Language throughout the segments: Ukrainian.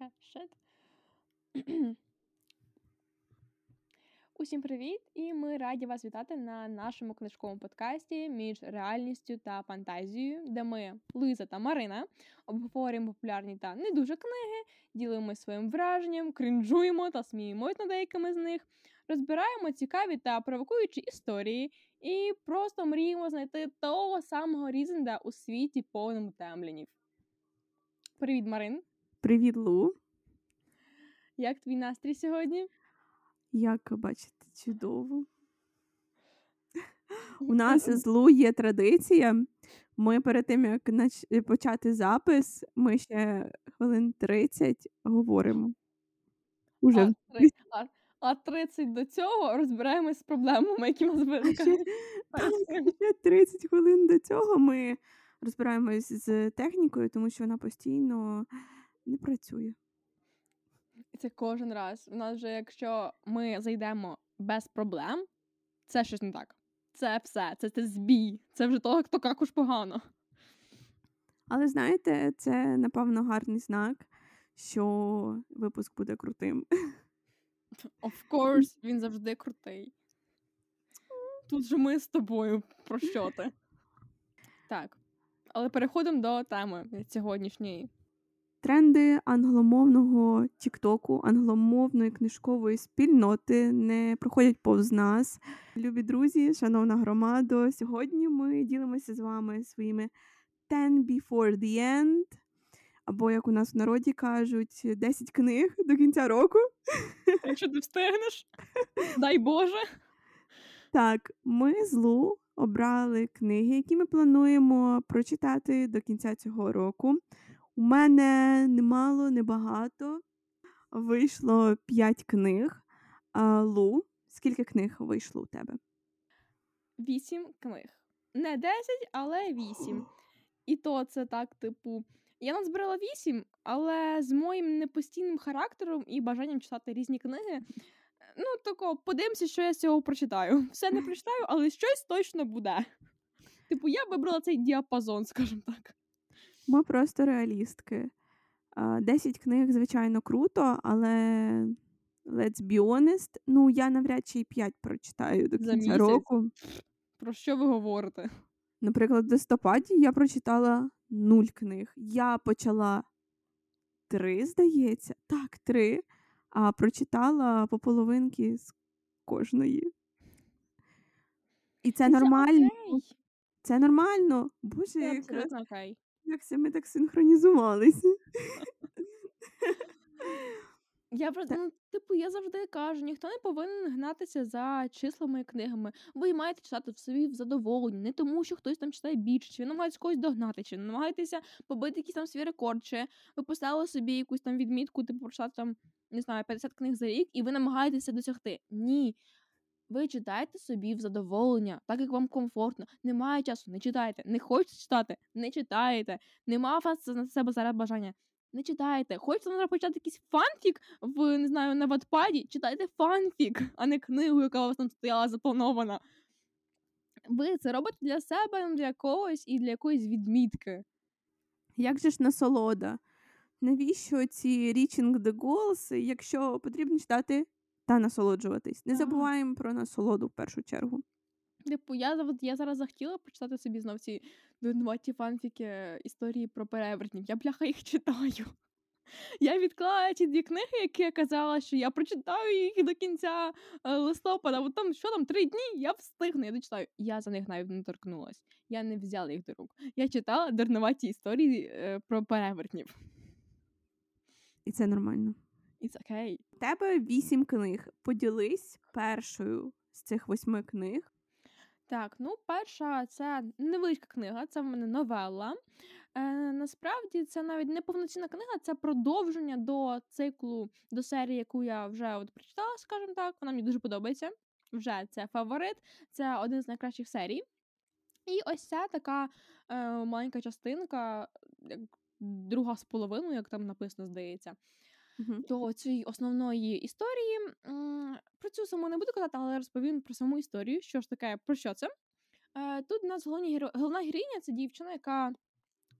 Okay, shit. Усім привіт! І ми раді вас вітати на нашому книжковому подкасті між реальністю та фантазією, де ми, Лиза та Марина, обговорюємо популярні та не дуже книги, ділимося своїм враженням, крінжуємо та сміємось над деякими з них, розбираємо цікаві та провокуючі історії і просто мріємо знайти того самого Різенда у світі повному темлянів. Привіт, Марин! Привіт, Лу! Як твій настрій сьогодні? Як бачите, чудово. У нас з Лу є традиція. Ми перед тим, як почати запис, ми ще хвилин 30 говоримо. Уже. А, а 30 до цього розбираємось з проблемами, які нас виникають. Ще 30 хвилин до цього ми розбираємось з технікою, тому що вона постійно не працює. Це кожен раз. У нас вже, якщо ми зайдемо без проблем, це щось не так. Це все, це це збій. Це вже того, хто какуш погано. Але знаєте, це, напевно, гарний знак, що випуск буде крутим. Of course, він завжди крутий. Тут же ми з тобою про що ти. Так. Але переходимо до теми сьогоднішньої. Тренди англомовного Тіктоку, англомовної книжкової спільноти не проходять повз нас. Любі друзі, шановна громада, сьогодні ми ділимося з вами своїми 10 before the end, або, як у нас в народі кажуть, 10 книг до кінця року. Якщо ти встигнеш, дай Боже. Так, ми з Лу обрали книги, які ми плануємо прочитати до кінця цього року. У мене немало, небагато. Вийшло 5 книг. А, Лу, скільки книг вийшло у тебе? Вісім книг. Не 10, але 8. І то це так, типу. Я назбирала 8, але з моїм непостійним характером і бажанням читати різні книги. Ну, тако, подивимося, що я з цього прочитаю. Все не прочитаю, але щось точно буде. Типу, я вибрала цей діапазон, скажімо так. Ми просто реалістки. Десять книг, звичайно, круто, але let's be honest, ну я навряд чи й п'ять прочитаю до кінця місяць? року. Про що ви говорите? Наприклад, в листопаді я прочитала нуль книг. Я почала три, здається, так, три, а прочитала по половинки з кожної. І це Це нормально. окей. Це нормально. Боже, Це яка окей. Як це ми так синхронізувалися? Я просто, ну, типу, я завжди кажу, ніхто не повинен гнатися за числами і книгами. Ви маєте читати в собі в задоволенні, не тому, що хтось там читає більше, чи ви намагаєтесь когось догнати, чи намагаєтеся побити якийсь там свій рекорд, чи ви поставили собі якусь там відмітку, типу прочитати там, не знаю, 50 книг за рік, і ви намагаєтеся досягти. Ні. Ви читайте собі в задоволення, так як вам комфортно. Немає часу, не читайте. Не хочете читати, не читаєте. Нема вас на себе зараз бажання. Не читайте. Хочете зараз почати якийсь фанфік в не знаю на ватпаді? Читайте фанфік, а не книгу, яка у вас там стояла запланована. Ви це робите для себе, для когось і для якоїсь відмітки. Як же ж насолода? Навіщо ці reaching the goals, якщо потрібно читати та насолоджуватись? Не забуваємо про насолоду в першу чергу. Типу, я, я зараз захотіла почитати собі знов ці дурнуваті фанфіки історії про перевертнів. Я бляха їх читаю. Я відклала ті дві книги, які я казала, що я прочитаю їх до кінця е, листопада. От там що там, три дні, я встигну, я дочитаю. Я за них навіть не торкнулась. Я не взяла їх до рук. Я читала дурнуваті історії е, про перевертнів. І це нормально. It's okay. Тебе вісім книг. Поділись першою з цих восьми книг. Так, ну, перша це невеличка книга, це в мене новелла. Е, насправді це навіть не повноцінна книга, це продовження до циклу, до серії, яку я вже от прочитала, скажімо так. Вона мені дуже подобається. Вже це фаворит, це один з найкращих серій. І ось ця така е, маленька частинка, як друга з половиною, як там написано, здається До цієї основної історії. Про цю саму не буду казати, але розповім про саму історію. Що ж таке, про що це? Е, Тут у нас головні головна героїня це дівчина, яка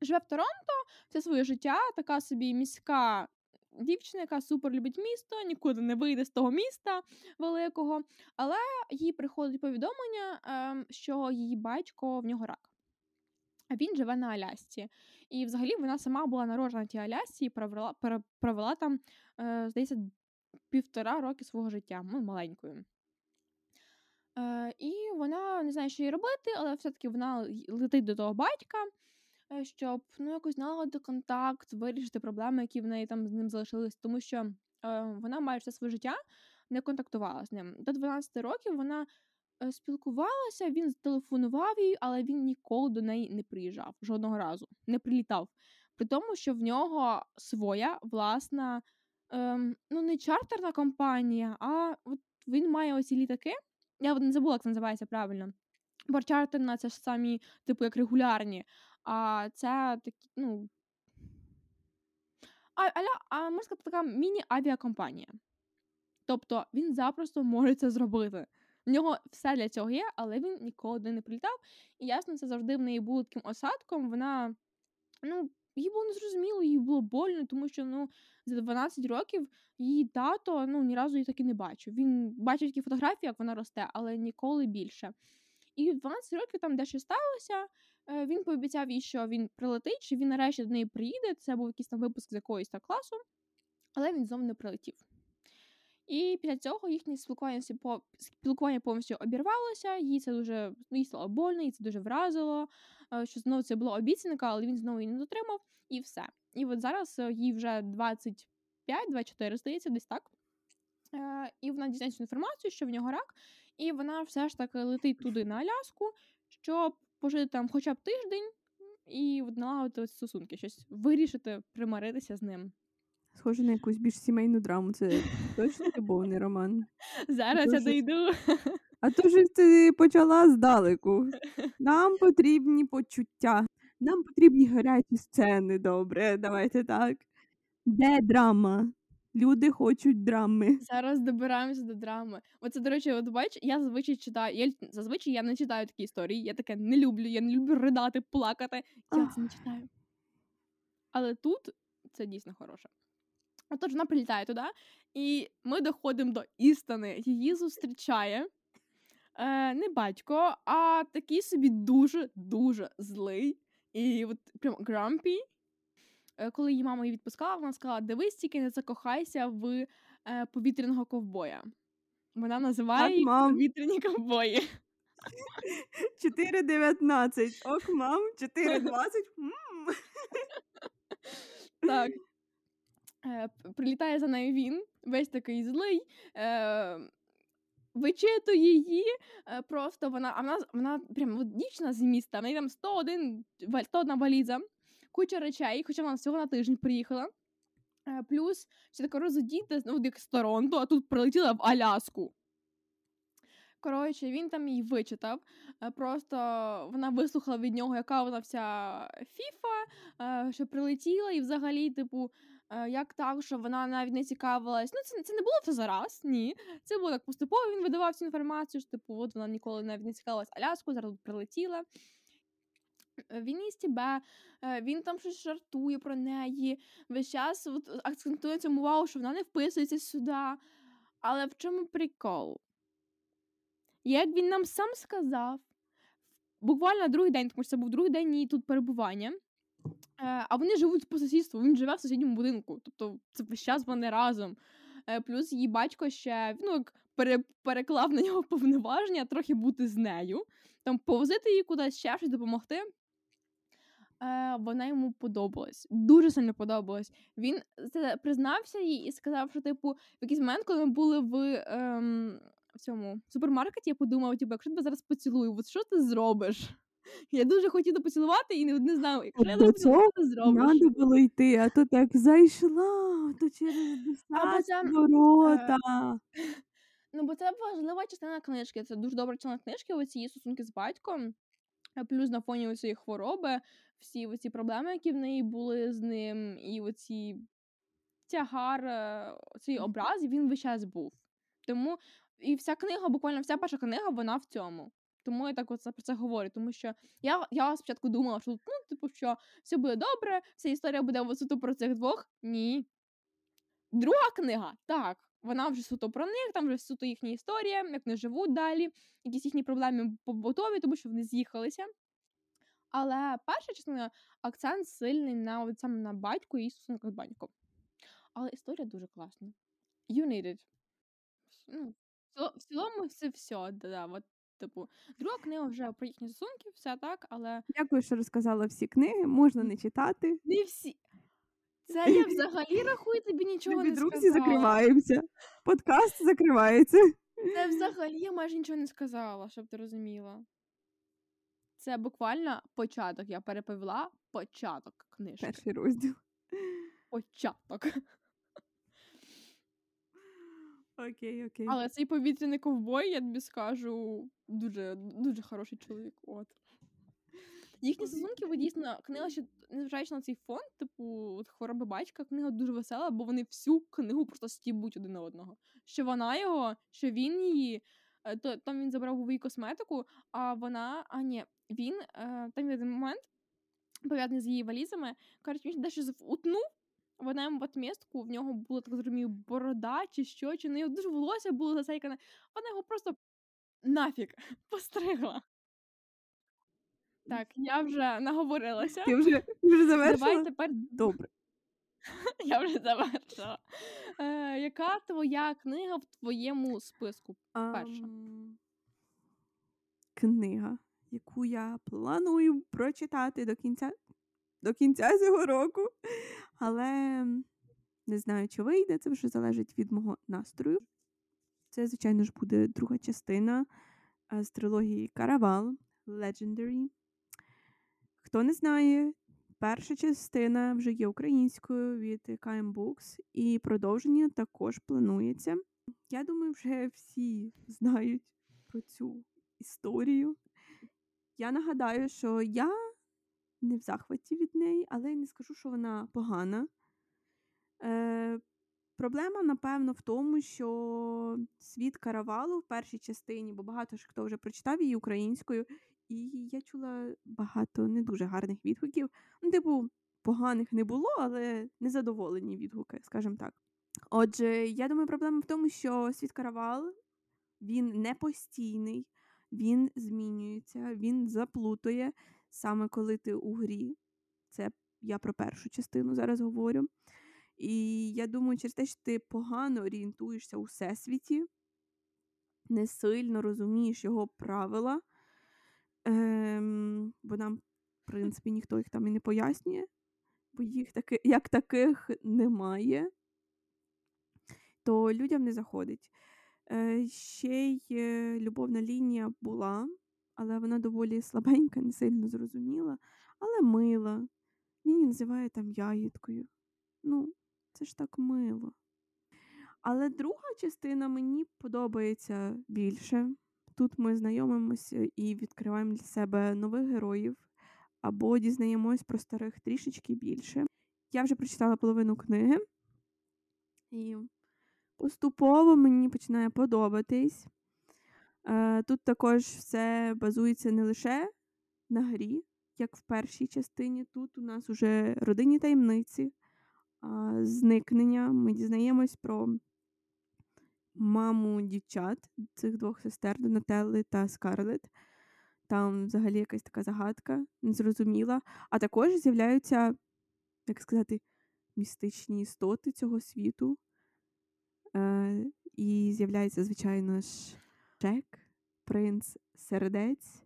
живе в Торонто все своє життя, така собі міська дівчина, яка супер любить місто, нікуди не вийде з того міста великого, але їй приходить повідомлення, ем, що її батько в нього рак. А він живе на Алясці. І взагалі вона сама була народжена на тій Алясці і провела, провела там, е, здається, півтора роки свого життя, ну, маленькою. Е, І вона не знає, що їй робити, але все-таки вона летить до того батька, е, щоб ну, якось наладити контакт, вирішити проблеми, які в неї там з ним залишились, тому що е, вона майже все своє життя не контактувала з ним. До 12 років вона спілкувалася, він телефонував їй, але він ніколи до неї не приїжджав жодного разу, не прилітав. При тому, що в нього своя власна, ем, ну не чартерна компанія, а от він має оці літаки. Я не забула, як це називається правильно. Бо чартерна це ж самі, типу, як регулярні. А це такі, ну. А, аля, а можна сказати, така міні-авіакомпанія. Тобто він запросто може це зробити. В нього все для цього є, але він ніколи не прилітав. І ясно, це завжди в неї було таким осадком. Вона, ну, їй було незрозуміло, їй було больно, тому що ну, за 12 років її тато ну, ні разу її таки не бачив. Він бачив такі фотографії, як вона росте, але ніколи більше. І в 12 років там дещо сталося. Е, він пообіцяв їй, що він прилетить, що він нарешті до неї приїде. Це був якийсь там випуск з якоїсь та класу, але він знову не прилетів. І після цього їхнє спілкування спілкування повністю обірвалося, їй це дуже ну, їй стало больно, їй це дуже вразило, е, що знову це була обіцянка, але він знову її не дотримав, і все. І от зараз е, їй вже 25-24, здається, десь так. Е, і вона дізнається інформацію, що в нього рак, і вона все ж таки летить туди на Аляску, щоб пожити там хоча б тиждень і налагодити стосунки, щось вирішити, примиритися з ним. Схоже на якусь більш сімейну драму. Це точно любовний роман. Зараз я дойду. А то ж ти почала здалеку. Нам потрібні почуття, нам потрібні гарячі сцени. Добре, давайте так. Де драма? Люди хочуть драми. Зараз добираємося до драми. Оце, до речі, от бач, я зазвичай читаю. Я зазвичай я не читаю такі історії. Я таке не люблю. Я не люблю ридати, плакати. Я це не читаю. Але тут це дійсно хороше. Отож, вона прилітає туди, і ми доходимо до істини. Її зустрічає е, не батько, а такий собі дуже-дуже злий. І от прям грампі. Е, коли її мама її відпускала, вона сказала: Дивись, тільки не закохайся в е, повітряного ковбоя. Вона називає їх повітряні ковбої. 4,19. Ок, мам, 4,20. Так. Е, Прилітає за нею він, весь такий злий. Е, Вичитує її, е, просто вона, а вона вона прям дівчина з міста, в неї там 101, 101 валіза, куча речей, хоча вона всього на тиждень приїхала. Плюс ще така розодіти, ну, як з Торонто, а тут прилетіла в Аляску. Коротше, він там її вичитав. Просто вона вислухала від нього, яка вона вся фіфа, що прилетіла, і взагалі, типу, як так, що вона навіть не цікавилась. Ну, це це не було все зараз, ні. Це було так поступово. Він видавав цю інформацію, що типу, от вона ніколи навіть не цікавилась Аляску, зараз прилетіла. Е, він їсть тебе, він там щось жартує про неї. Весь час от, акцентує цьому увагу, що вона не вписується сюди. Але в чому прикол? Як він нам сам сказав, буквально другий день, тому що це був другий день її тут перебування. Е, а вони живуть по сусідству, він живе в сусідньому будинку. Тобто це весь час вони разом. Е, плюс її батько ще ну, як пере, переклав на нього повноваження трохи бути з нею, там повозити її кудись ще щось допомогти. Е, Вона йому подобалась. Дуже сильно подобалась. Він признався їй і сказав, що, типу, в якийсь момент, коли ми були в ем, в цьому супермаркеті, я подумав, типу, якщо тебе зараз поцілую, от що ти зробиш? Я дуже хотіла поцілувати і не, не якщо я До цього. Надо було йти, а то так зайшла, то через десять ворота. Ну, бо це важлива частина книжки. Це дуже добра частина книжки, оці її стосунки з батьком. Плюс на фоні цієї хвороби, всі оці проблеми, які в неї були з ним, і оці тягар, е, цей образ, він весь час був. Тому і вся книга, буквально вся перша книга, вона в цьому. Тому я так от про це говорю, тому що я я спочатку думала, що ну, типу, що все буде добре, вся історія буде суто про цих двох. Ні. Друга книга, так, вона вже суто про них, там вже суто їхня історія, як вони живуть далі, якісь їхні проблеми побутові, тому що вони з'їхалися. Але перша частина акцент сильний на от саме на батьку і стосунках з батьком. Але історія дуже класна. You need it. Ну, в цілому це все. Да, от, типу, друга книга вже про їхні стосунки, все так, але Дякую, що розказала всі книги. Можна не читати. не всі. Це я взагалі рахую тобі нічого не друзі, сказала. закриваємося. Подкаст закривається. Це взагалі я майже нічого не сказала, щоб ти розуміла. Це буквально початок. Я переповіла початок книжки. Перший розділ. Початок. Окей, окей. Але цей повітряний ковбой, я тобі скажу, дуже, дуже хороший чоловік. От. Їхні стосунки, бо дійсно, книга, ще незважаючи на цей фон, типу, от хвороби батька, книга дуже весела, бо вони всю книгу просто стібуть один на одного. Що вона його, що він її. Е, То, там він забрав у її косметику, а вона. А ні, він е, там є один момент, пов'язаний з її валізами. Кажуть, він дещо утнув. Вона йому в отмістку, в нього була, так зрозумію, борода чи що, чи не дуже волосся було засейкане. Вона його просто нафіг постригла. Так, я вже наговорилася. Ти вже, вже завершила? Давай тепер Добре. я вже завершила. Е, яка твоя книга в твоєму списку? Перша. Ам, Книга, яку я планую прочитати до кінця, до кінця цього року. Але не знаю, чи вийде, це вже залежить від мого настрою. Це, звичайно ж, буде друга частина е, з трилогії Каравал Legendary. Хто не знає, перша частина вже є українською від KM Books, і продовження також планується. Я думаю, вже всі знають про цю історію. Я нагадаю, що я не в захваті від неї, але й не скажу, що вона погана. Е, проблема, напевно, в тому, що світ каравалу в першій частині, бо багато ж хто вже прочитав її українською, і я чула багато не дуже гарних відгуків. Ну, типу, поганих не було, але незадоволені відгуки, скажімо так. Отже, я думаю, проблема в тому, що світ каравал він не постійний, він змінюється, він заплутує саме коли ти у грі. Це я про першу частину зараз говорю. І я думаю, через те, що ти погано орієнтуєшся у всесвіті, не сильно розумієш його правила, ем, бо нам, в принципі, ніхто їх там і не пояснює, бо їх таки, як таких немає, то людям не заходить. Е, ще й е, любовна лінія була, але вона доволі слабенька, не сильно зрозуміла, але мила. Він її називає там ягідкою. Ну, це ж так мило. Але друга частина мені подобається більше. Тут ми знайомимося і відкриваємо для себе нових героїв, або дізнаємось про старих трішечки більше. Я вже прочитала половину книги, і поступово мені починає подобатись. Е, Тут також все базується не лише на грі, як в першій частині. Тут у нас уже родинні таємниці, зникнення. Ми дізнаємось про маму дівчат цих двох сестер Донателли та Скарлет. Там взагалі якась така загадка, незрозуміла. А також з'являються, як сказати, містичні істоти цього світу. Е, і з'являється, звичайно ж, Джек, принц сердець.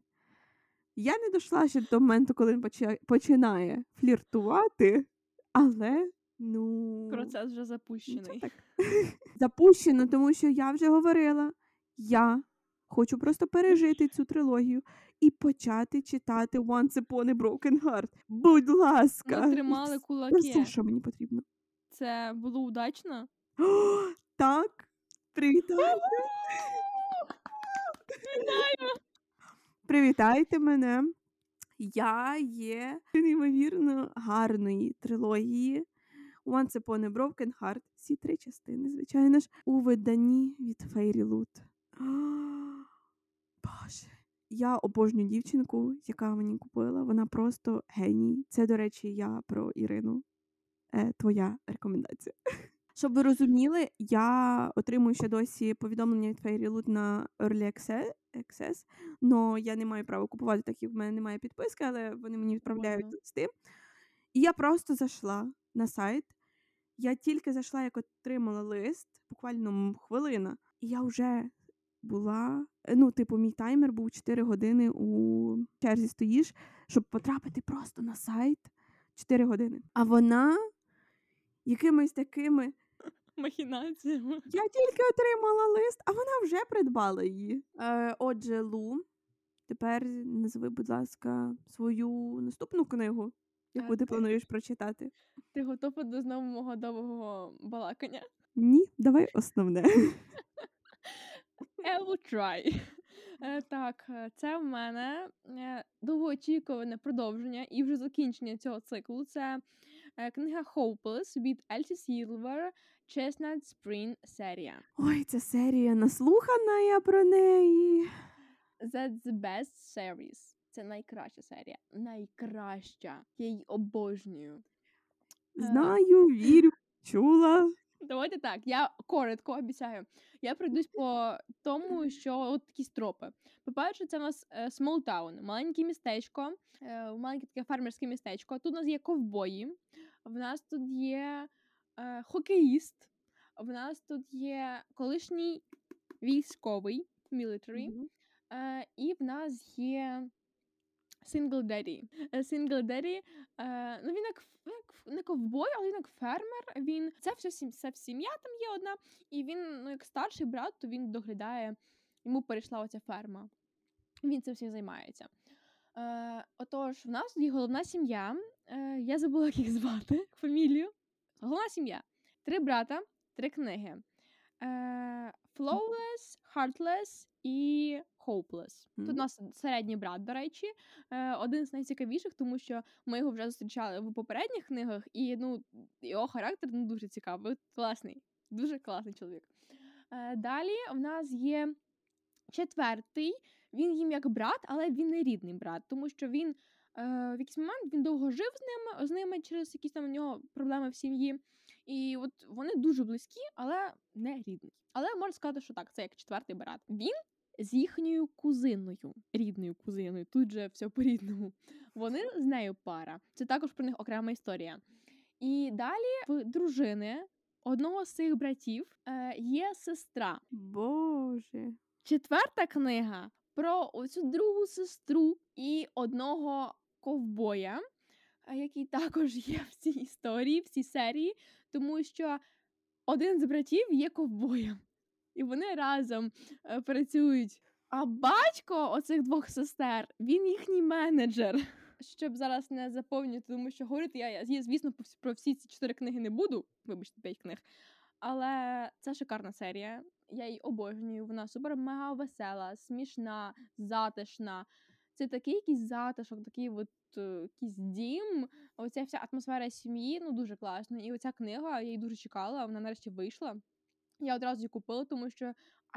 Я не дійшла ще до моменту, коли він починає фліртувати, але ну. Процес вже Ну, запущений. так. Запущено, тому що я вже говорила. Я хочу просто пережити цю трилогію і почати читати Once Upon a Broken Heart. Будь ласка. Ми тримали І Це все, що мені потрібно. Це було удачно. О, так. Привітайте. Привітайте мене. Я є неймовірно гарної трилогії Once Upon a Broken Heart. Всі три частини, звичайно ж, у виданні від Fairy Loot. Боже. Я обожнюю дівчинку, яка мені купила. Вона просто геній. Це, до речі, я про Ірину. Е, твоя рекомендація. Щоб ви розуміли, я отримую ще досі повідомлення від FairyLoot на Early Acce- Access, но я не маю права купувати, так як в мене немає підписки, але вони мені відправляють листи. І я просто зайшла на сайт. Я тільки зайшла, як отримала лист, буквально хвилина, і я вже була. е, Ну, типу, мій таймер був 4 години у черзі стоїш, щоб потрапити просто на сайт 4 години. А вона якимись такими. Махінаціями. Я тільки отримала лист, а вона вже придбала її. Е, отже, Лу, тепер назви, будь ласка, свою наступну книгу, яку Е, ти ти- плануєш прочитати. Ти готова до знову мого довгого балакання? Ні, давай основне. I will try. Е, Так, е, це в мене довгоочікуване продовження і вже закінчення цього циклу. Це книга Hopeless від Ельсі Сілвер Chestnut Spring серія. Ой, ця серія наслухана я про неї. That's the best series. Це найкраща серія. Найкраща. Я її обожнюю. Е, Знаю, вірю, чула. Давайте так, я коротко обіцяю. Я пройдусь по тому, що от такі стропи. По-перше, це у нас е, Small Town, маленьке містечко, е, маленьке таке фермерське містечко. Тут у нас є ковбої, в нас тут є е, хокеїст, в нас тут є колишній військовий military, Мгм. е, і в нас є Single Daddy. Е, Single е, ну він як, як не ковбой, але він як фермер. Він це все це сім'я там є одна, і він, ну як старший брат, то він доглядає, йому перейшла оця ферма. Він цим всім займається. Е, отож, в нас є головна сім'я. Е, я забула, як їх звати, фамілію. Головна сім'я. Три брата, три книги. Е, Flawless, Heartless і Hopeless. Тут у нас середній брат, до речі, е, один з найцікавіших, тому що ми його вже зустрічали в попередніх книгах, і ну, його характер ну, дуже цікавий. Класний, дуже класний чоловік. Е, далі в нас є четвертий. Він їм як брат, але він не рідний брат, тому що він в якийсь момент він довго жив з ними, з ними через якісь там у нього проблеми в сім'ї. І от вони дуже близькі, але не рідний. Але можна сказати, що так, це як четвертий брат. Він з їхньою кузиною, рідною кузиною, тут же все по-рідному. Вони з нею пара. Це також про них окрема історія. І далі в дружини одного з цих братів е, є сестра. Боже. Четверта книга про оцю другу сестру і одного ковбоя, який також є в цій історії, в цій серії, тому що один з братів є ковбоєм, і вони разом е, працюють. А батько оцих двох сестер, він їхній менеджер. Щоб зараз не заповнювати, тому що говорити я, звісно, про всі ці чотири книги не буду. Вибачте, п'ять книг. Але це шикарна серія. Я її обожнюю. Вона супер мега весела, смішна, затишна. Це такий якийсь затишок, такий от е, якийсь дім. Оця вся атмосфера сім'ї ну дуже класна. І оця книга, я її дуже чекала, вона нарешті вийшла. Я одразу її купила, тому що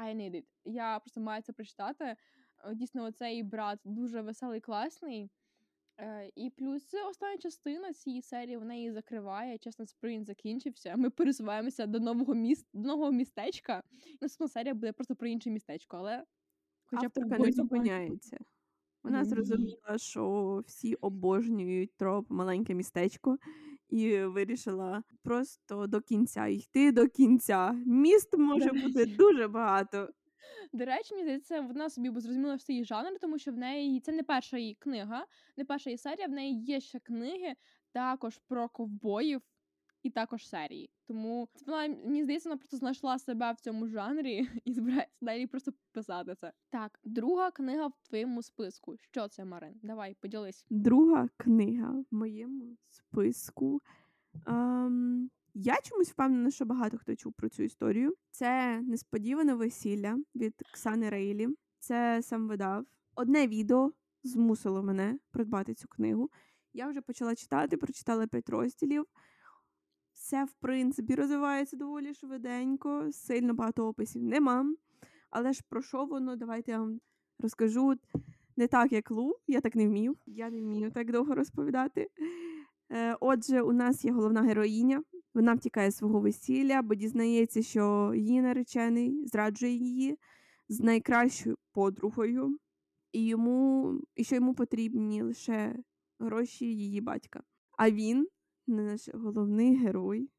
I need it. Я просто маю це прочитати. Е, Дійсно, оцей брат дуже веселий, класний. Е, І плюс остання частина цієї серії вона її закриває. Чесно, спринт закінчився. Ми пересуваємося до нового міст, до нового містечка. Наступна серія буде просто про інше містечко, але хоча Авторка не зупиняється. Вона зрозуміла, що всі обожнюють троп маленьке містечко, і вирішила просто до кінця йти до кінця. Міст може бути дуже багато. До речі, мені здається, вона собі б зрозуміла її жанр, тому що в неї це не перша її книга, не перша її серія, в неї є ще книги також про ковбоїв і також серії. Тому вона мені здається, вона просто знайшла себе в цьому жанрі і збирається далі просто писати це. Так, друга книга в твоєму списку. Що це, Марин? Давай, поділись. Друга книга в моєму списку. Ем, я чомусь впевнена, що багато хто чув про цю історію. Це несподіване весілля від Ксани Рейлі. Це сам видав. Одне відео змусило мене придбати цю книгу. Я вже почала читати, прочитала п'ять розділів. Все, в принципі, розвивається доволі швиденько, сильно багато описів нема. Але ж про що воно? Давайте я вам розкажу не так, як Лу, я так не вмію. Я не вмію так довго розповідати. Е, отже, у нас є головна героїня, Вона втікає з свого весілля, бо дізнається, що її наречений зраджує її з найкращою подругою, і йому, і що йому потрібні лише гроші її батька. А він, наш головний герой,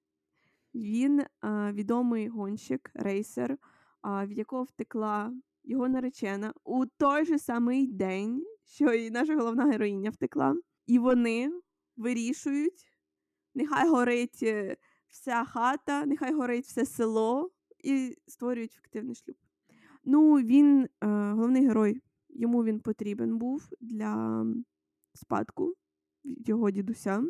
він а, відомий гонщик, рейсер, а, від якого втекла його наречена у той же самий день, що і наша головна героїня втекла. І вони вирішують, нехай горить е, вся хата, нехай горить все село, і створюють фіктивний шлюб. Ну, він, е, головний герой, йому він потрібен був для спадку його дідуся.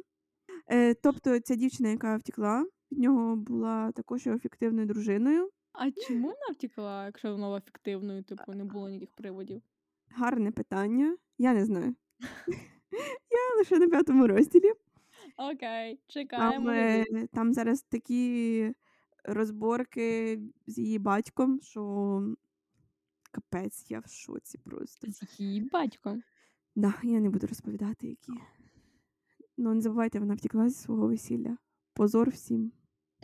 Е, тобто ця дівчина, яка втекла, від нього була також його фіктивною дружиною. А чому вона втекла, якщо вона була фіктивною, типу, не було ніяких приводів? Гарне питання. Я не знаю. Я лише на п'ятому розділі. Окей, чекаємо. е, новин. там зараз такі розборки з її батьком, що капець, я в шоці просто. З її батьком. Да, я не буду розповідати, які. Ну, не забувайте, вона втекла зі свого весілля. Позор всім.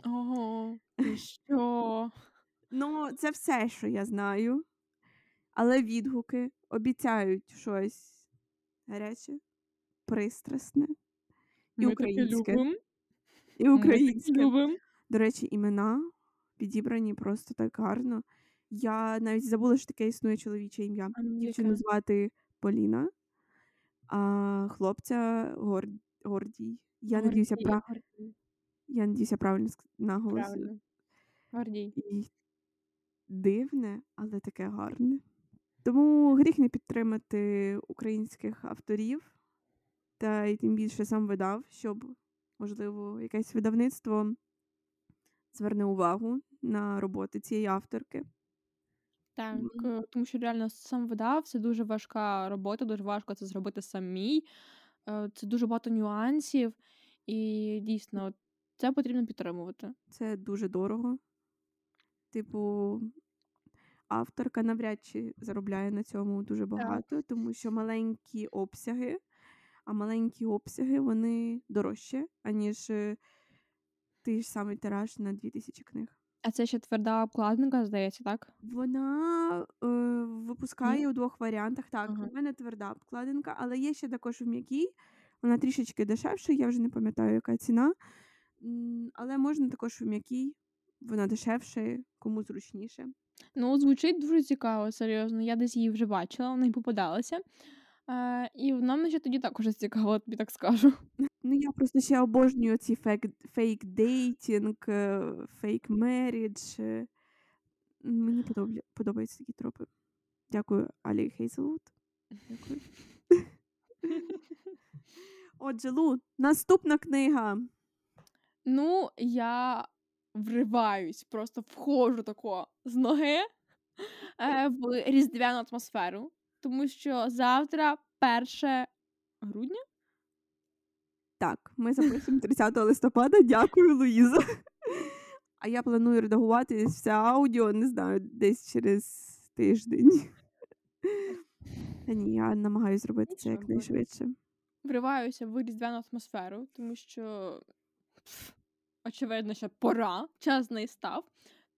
Ого, ти що? Ну, це все, що я знаю. Але відгуки обіцяють щось гаряче, пристрасне і Ми українське. І Ми українське. любимо. До речі, імена підібрані просто так гарно. Я навіть забула, що таке існує чоловіче ім'я. Ну, Дівчину звати Поліна, а хлопця Гор... Гордій. Я надіюся, Гордій, пра... Гордій. я надіюся правильно ск- наголос. Правильно. Гордій. І дивне, але таке гарне. Тому гріх не підтримати українських авторів, та й тим більше сам видав, щоб, можливо, якесь видавництво зверне увагу на роботи цієї авторки. Так, тому що реально сам видав, це дуже важка робота, дуже важко це зробити самій. Е, Це дуже багато нюансів, і дійсно, це потрібно підтримувати. Це дуже дорого. Типу, авторка навряд чи заробляє на цьому дуже багато, тому що маленькі обсяги, а маленькі обсяги вони дорожче, аніж е, той ж самий тираж на 2000 книг. А це ще тверда обкладинка, здається, так? Вона е, випускає у двох варіантах. Так, Ага. у мене тверда обкладинка, але є ще також в м'якій. Вона трішечки дешевша, я вже не пам'ятаю, яка ціна. Але можна також в м'якій, вона дешевше, кому зручніше. Ну, звучить дуже цікаво, серйозно. Я десь її вже бачила, вона й попадалася. Е, і вона мені ще тоді також цікаво, тобі так скажу. Ну, я просто ще обожнюю ці fake dating, fake marriage. Мені подобля, подобаються такі тропи. Дякую, Алі Хейзелвуд. Дякую. Отже, Лу, наступна книга. Ну, я вриваюсь, просто входжу тако з ноги е, в різдвяну атмосферу, тому що завтра 1 грудня. Так, ми записуємо 30 листопада. Дякую, Луїза. А я планую редагувати все аудіо, не знаю, десь через тиждень. Та ні, я намагаюся зробити це якнайшвидше. Вриваюся в різдвяну атмосферу, тому що очевидно, що пора, час настав.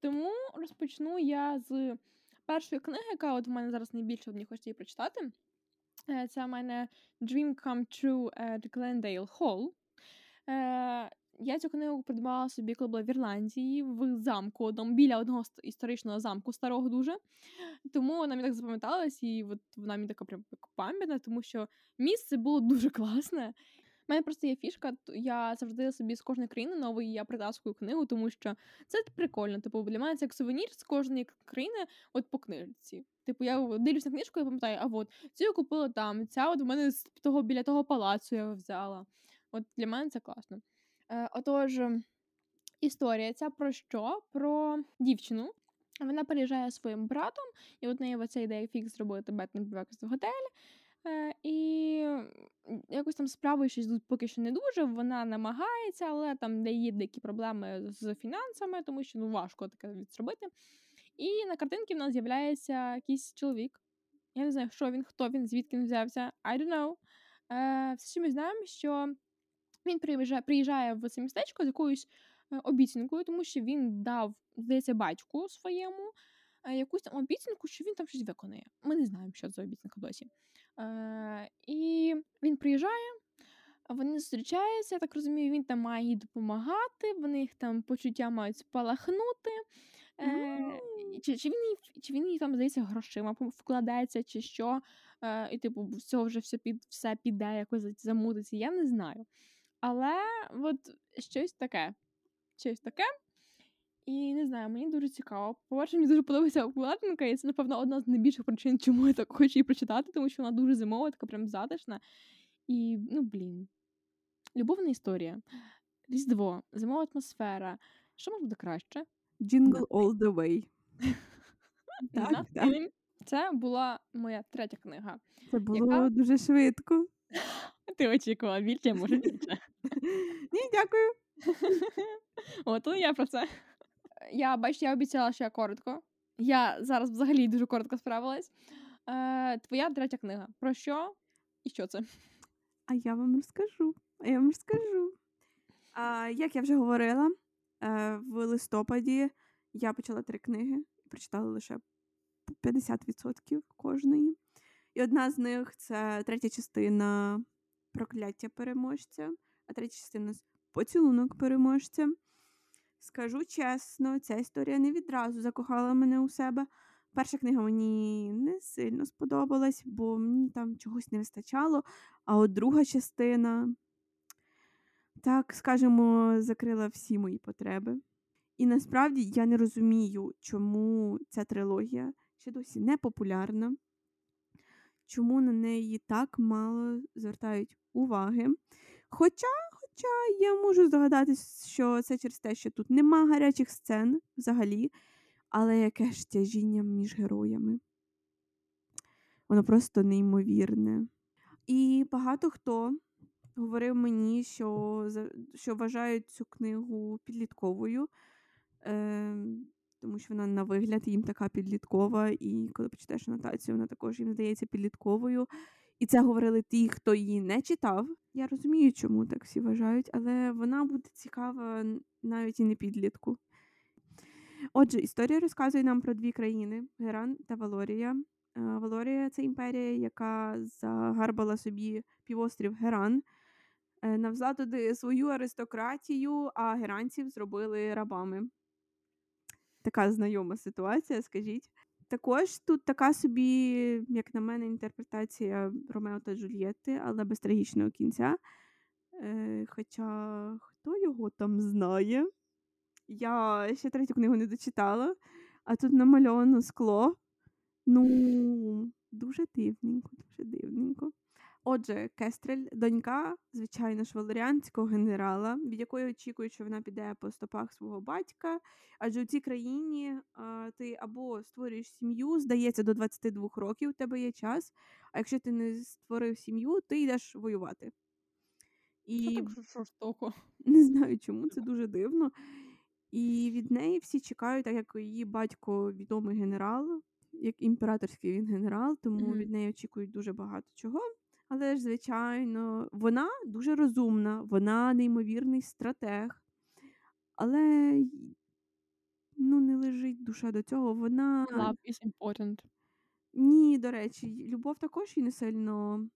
Тому розпочну я з першої книги, яка от в мене зараз найбільше в ній хочеться її прочитати. Це в мене Dream Come True at Glendale Hall. Е, Я цю книгу придбала собі, коли була в Ірландії, в замку одному, біля одного ст- історичного замку, старого дуже. Тому вона мені так запам'яталась, і от вона мені така прям пам'ятна, тому що місце було дуже класне. У мене просто є фішка, я завжди собі з кожної країни нової я притаскую книгу, тому що це прикольно. Типу, для мене це як сувенір з кожної країни, от по книжці. Типу, я дивлюсь на книжку і пам'ятаю, а от цю я купила там, ця от в мене з того біля того палацу я взяла. От для мене це класно. Е, отож, історія ця про що? Про дівчину. Вона переїжджає своїм братом, і от неї оця ідея фікс зробити and в готелі. Е, і якось там справи щось йдуть поки що не дуже. Вона намагається, але там де є деякі проблеми з фінансами, тому що ну важко таке зробити. І на картинці в нас з'являється якийсь чоловік. Я не знаю, що він, хто він, звідки він взявся. I don't know. Е, все, що ми знаємо, що він приїжджає, приїжджає в це містечко з якоюсь е, обіцянкою, тому що він дав, здається, батьку своєму е, якусь там обіцянку, що він там щось виконає. Ми не знаємо, що це обіцянка досі. Е, і він приїжджає, вони зустрічаються, я так розумію, він там має їй допомагати, вони їх там почуття мають спалахнути. Е, чи, чи, він їй, чи він їй там, здається, грошима вкладається, чи що, е, і типу, з цього вже все, під, все піде, якось замутиться, я не знаю. Але от щось таке. Щось таке. І не знаю, мені дуже цікаво. По-перше, мені дуже подобається обкладинка, і це, напевно, одна з найбільших причин, чому я так хочу її прочитати, тому що вона дуже зимова, така прям затишна. І, ну, блін. Любовна історія. Різдво, зимова атмосфера. Що може бути краще? Jingle all the way. Так, так. Це була моя третя книга. Це було Яка? дуже швидко. Ти очікувала більше, може більше. Ні, дякую. От ну я про це. Я бачу, я обіцяла, що я коротко. Я зараз взагалі дуже коротко справилась. Е, твоя третя книга. Про що і що це? А я вам розкажу. А я вам розкажу. А, як я вже говорила, е, в листопаді я почала три книги, прочитала лише по 50% кожної. І одна з них це третя частина прокляття переможця, а третя частина поцілунок переможця. Скажу чесно, ця історія не відразу закохала мене у себе. Перша книга мені не сильно сподобалась, бо мені там чогось не вистачало. А от друга частина, так скажемо, закрила всі мої потреби. І насправді я не розумію, чому ця трилогія ще досі не популярна, чому на неї так мало звертають уваги. Хоча, хоча я можу здогадатись, що це через те, що тут нема гарячих сцен взагалі, але яке ж тяжіння між героями. Воно просто неймовірне. І багато хто говорив мені, що, що вважають цю книгу підлітковою, е, тому що вона на вигляд їм така підліткова, і коли почитаєш анотацію, вона також їм здається підлітковою. І це говорили ті, хто її не читав. Я розумію, чому так всі вважають, але вона буде цікава навіть і не підлітку. Отже, історія розказує нам про дві країни: Геран та Валорія. Е, Валорія це імперія, яка загарбала собі півострів Геран, е, навзла туди свою аристократію, а геранців зробили рабами. Така знайома ситуація, скажіть. Також тут така собі, як на мене, інтерпретація Ромео та Джульєти, але без трагічного кінця. Е, хоча хто його там знає? Я ще третю книгу не дочитала, а тут намальовано скло. Ну, дуже дивненько, дуже дивненько. Отже, Кестрель, донька, звичайно ж, валеріанського генерала, від якої очікують, що вона піде по стопах свого батька. Адже у цій країні а, ти або створюєш сім'ю, здається, до 22 років у тебе є час. А якщо ти не створив сім'ю, ти йдеш воювати. І так жорстоко? не знаю, чому це дуже дивно. І від неї всі чекають, так як її батько відомий генерал, як імператорський він генерал, тому Мгм. від неї очікують дуже багато чого. Але ж, звичайно, вона дуже розумна, вона неймовірний стратег, але ну, не лежить душа до цього. Вона Love is important. ні, до речі, любов також її не сильно,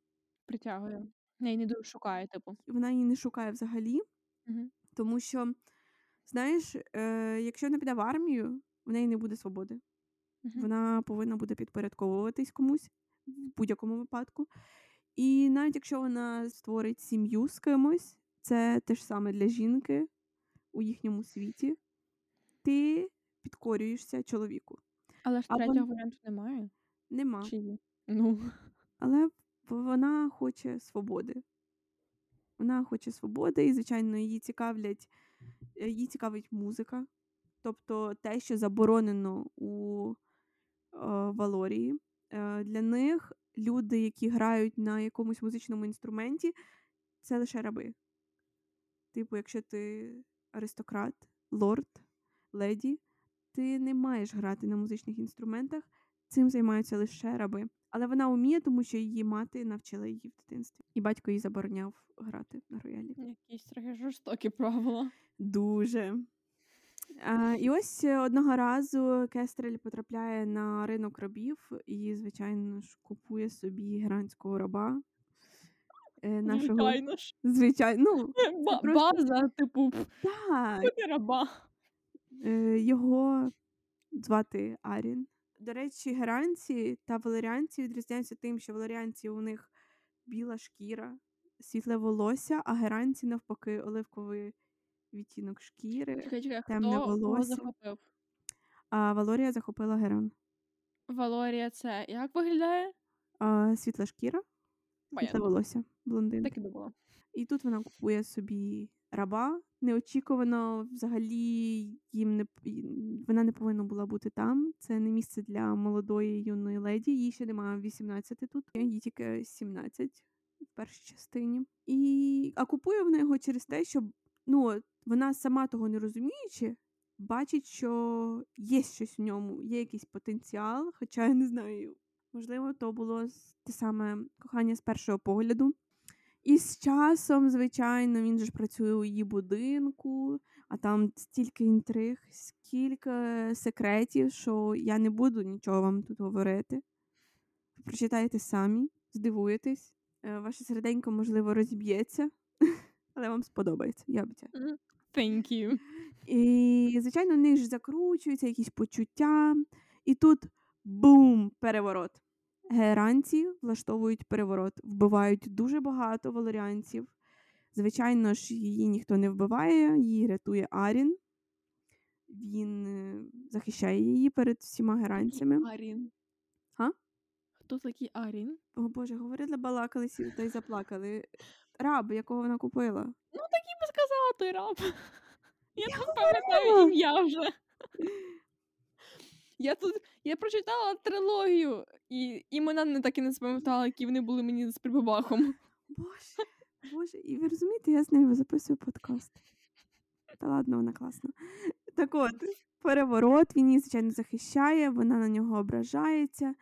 Притягує. Не, не дуже шукає, типу. вона її не шукає взагалі. Угу. Тому що, знаєш, е, якщо вона піде в армію, в неї не буде свободи. Угу. Вона повинна буде підпорядковуватись комусь в будь-якому випадку. І навіть якщо вона створить сім'ю з кимось, це те ж саме для жінки у їхньому світі, ти підкорюєшся чоловіку. Але ж третього вон- варіанту немає. Нема. Чи? Ну. Але вона хоче свободи. Вона хоче свободи, і, звичайно, її цікавлять, е, її цікавить музика. Тобто те, що заборонено у е, Валорії. Е, для них люди, які грають на якомусь музичному інструменті, це лише раби. Типу, якщо ти аристократ, лорд, леді, ти не маєш грати на музичних інструментах, цим займаються лише раби. Але вона вміє, тому що її мати навчила її в дитинстві. І батько їй забороняв грати на роялі. Якісь трохи жорстокі правила. Дуже. А, і ось е, одного разу Кестрель потрапляє на ринок рабів і, звичайно ж, купує собі геранського раба. Е, нашого... Звичайно ж. Звичайно, ну, Ба- просто- База, типу, пф, так. ти раба. Е, Його звати Арін. До речі, геранці та валеріанці відрізняються тим, що валеріанці у них біла шкіра, світле волосся, а геранці навпаки оливковий відтінок шкіри. Чекай, чекай, темне хто кого волосся. захопив? А Валорія захопила геран. Валорія це як виглядає? А, світла шкіра, світле волосся, блондин. Так і думала. І тут вона купує собі раба. Неочікувано взагалі їм не вона не повинна була бути там. Це не місце для молодої юної леді. Їй ще немає 18 тут, їй тільки 17 в першій частині. І а купує вона його через те, що ну вона сама того не розуміючи, бачить, що є щось в ньому, є якийсь потенціал, хоча я не знаю. Можливо, то було те саме кохання з першого погляду. І з часом, звичайно, він же ж працює у її будинку, а там стільки інтриг, скільки секретів, що я не буду нічого вам тут говорити. Ви прочитаєте самі, здивуєтесь. Е, Ваше серденько, можливо, розіб'ється, але вам сподобається, я обіцяю. Thank you. І, звичайно, в них ж закручуються якісь почуття. І тут бум! Переворот. Геранці влаштовують переворот, вбивають дуже багато валеріанців. Звичайно ж, її ніхто не вбиває, її рятує Арін. Він е, захищає її перед всіма геранцями. Арін. Га? Хто такий Арін? О Боже, говорили, балакалися та й заплакали. Раб, якого вона купила. Ну, так і би сказала той раб. Я Я тут пам'ятаю ім'я вже. Я тут я прочитала трилогію, і імена не так і не запам'ятала, які вони були мені з прибабахом. Боже, Боже, і ви розумієте, я з нею записую подкаст. Та ладно, вона класна. Так от, переворот, він її, звичайно, захищає, вона на нього ображається.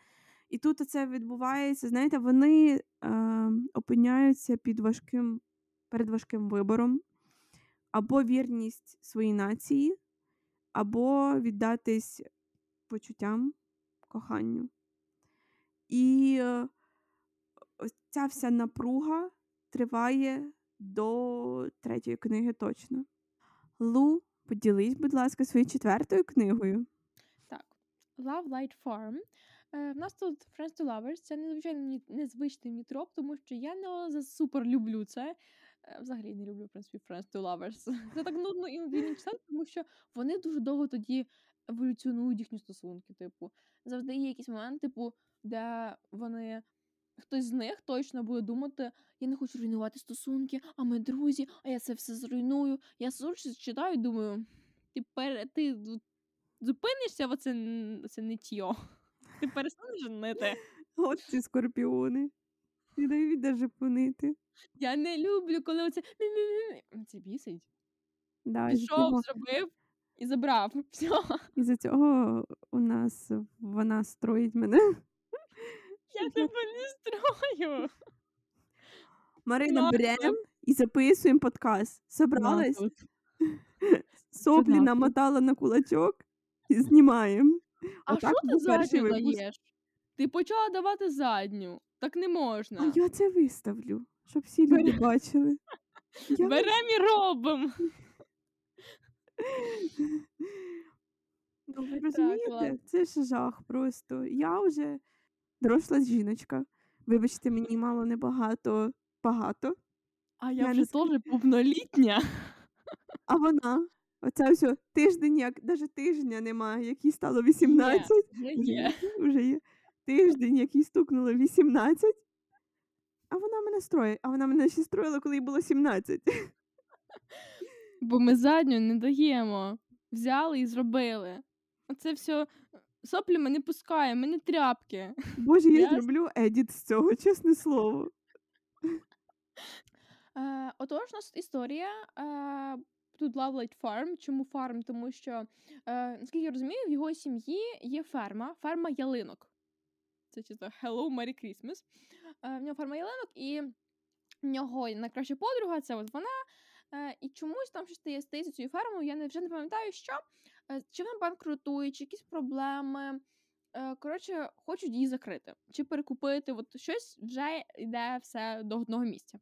І тут це відбувається, знаєте, вони е, опиняються під важким, перед важким вибором або вірність своїй нації, або віддатись почуттям, коханню. І е, ця вся напруга триває до третьої книги точно. Лу, поділись, будь ласка, своєю четвертою книгою. Так, Love Light Farm. Е, в нас тут Friends to Lovers. Це незвичайно незвичний мені троп, тому що я не супер люблю це. Е, Взагалі не люблю, в принципі, Friends to Lovers. Це так нудно не читати, тому що вони дуже довго тоді еволюціонують їхні стосунки. Типу, завжди є якийсь момент, типу, де вони. Хтось з них точно буде думати, я не хочу руйнувати стосунки, а ми друзі, а я це все зруйную. Я завжди читаю і думаю, ти пере ти зупинишся, бо це, це не тьо. Ти перестанеш нити. От ці скорпіони. Не дають даже понити. Я не люблю, коли оце. Це бісить. Да, Пішов, цього, зробив і забрав. Все. із-за цього у нас вона строїть мене. Я тебе не строю. Марина, Нащо? берем і записуємо подкаст. Собралась, тут. соплі намотала на кулачок і знімаємо. А Отак що ти був перший задню випуск. даєш? Ти почала давати задню. Так не можна. А я це виставлю, щоб всі люди бачили. Я Берем і робимо. Ну, ви розумієте, ладно. це ж жах просто. Я вже доросла жіночка. Вибачте, мені мало небагато багато. А я Я вже не ск- теж повнолітня. А вона, оця все, тиждень, як навіть тижня немає, якій стало 18. Вже Вже є. Вже є. Тиждень, який стукнуло 18. А вона мене строїть. А вона мене ще строїла, коли їй було 17. Бо ми задню не даємо. Взяли і зробили. Оце все. Соплі ми не пускаємо, ми не тряпки. Боже, я зроблю едіт з цього, чесне слово. Е, отож, у нас історія. Е, тут Light Farm. Чому фарм? Тому що, е, наскільки я розумію, в його сім'ї є ферма, ферма ялинок. Це чисто Hello, Merry Christmas. Е, В нього ферма ялинок, і в нього найкраща подруга, це от вона. Е, І чомусь там щось стає стається цією фермою, я не, вже не пам'ятаю, що. Е, Чи вона банкрутує, чи якісь проблеми. Е, Коротше, хочуть її закрити, чи перекупити. От щось вже йде все до одного місця.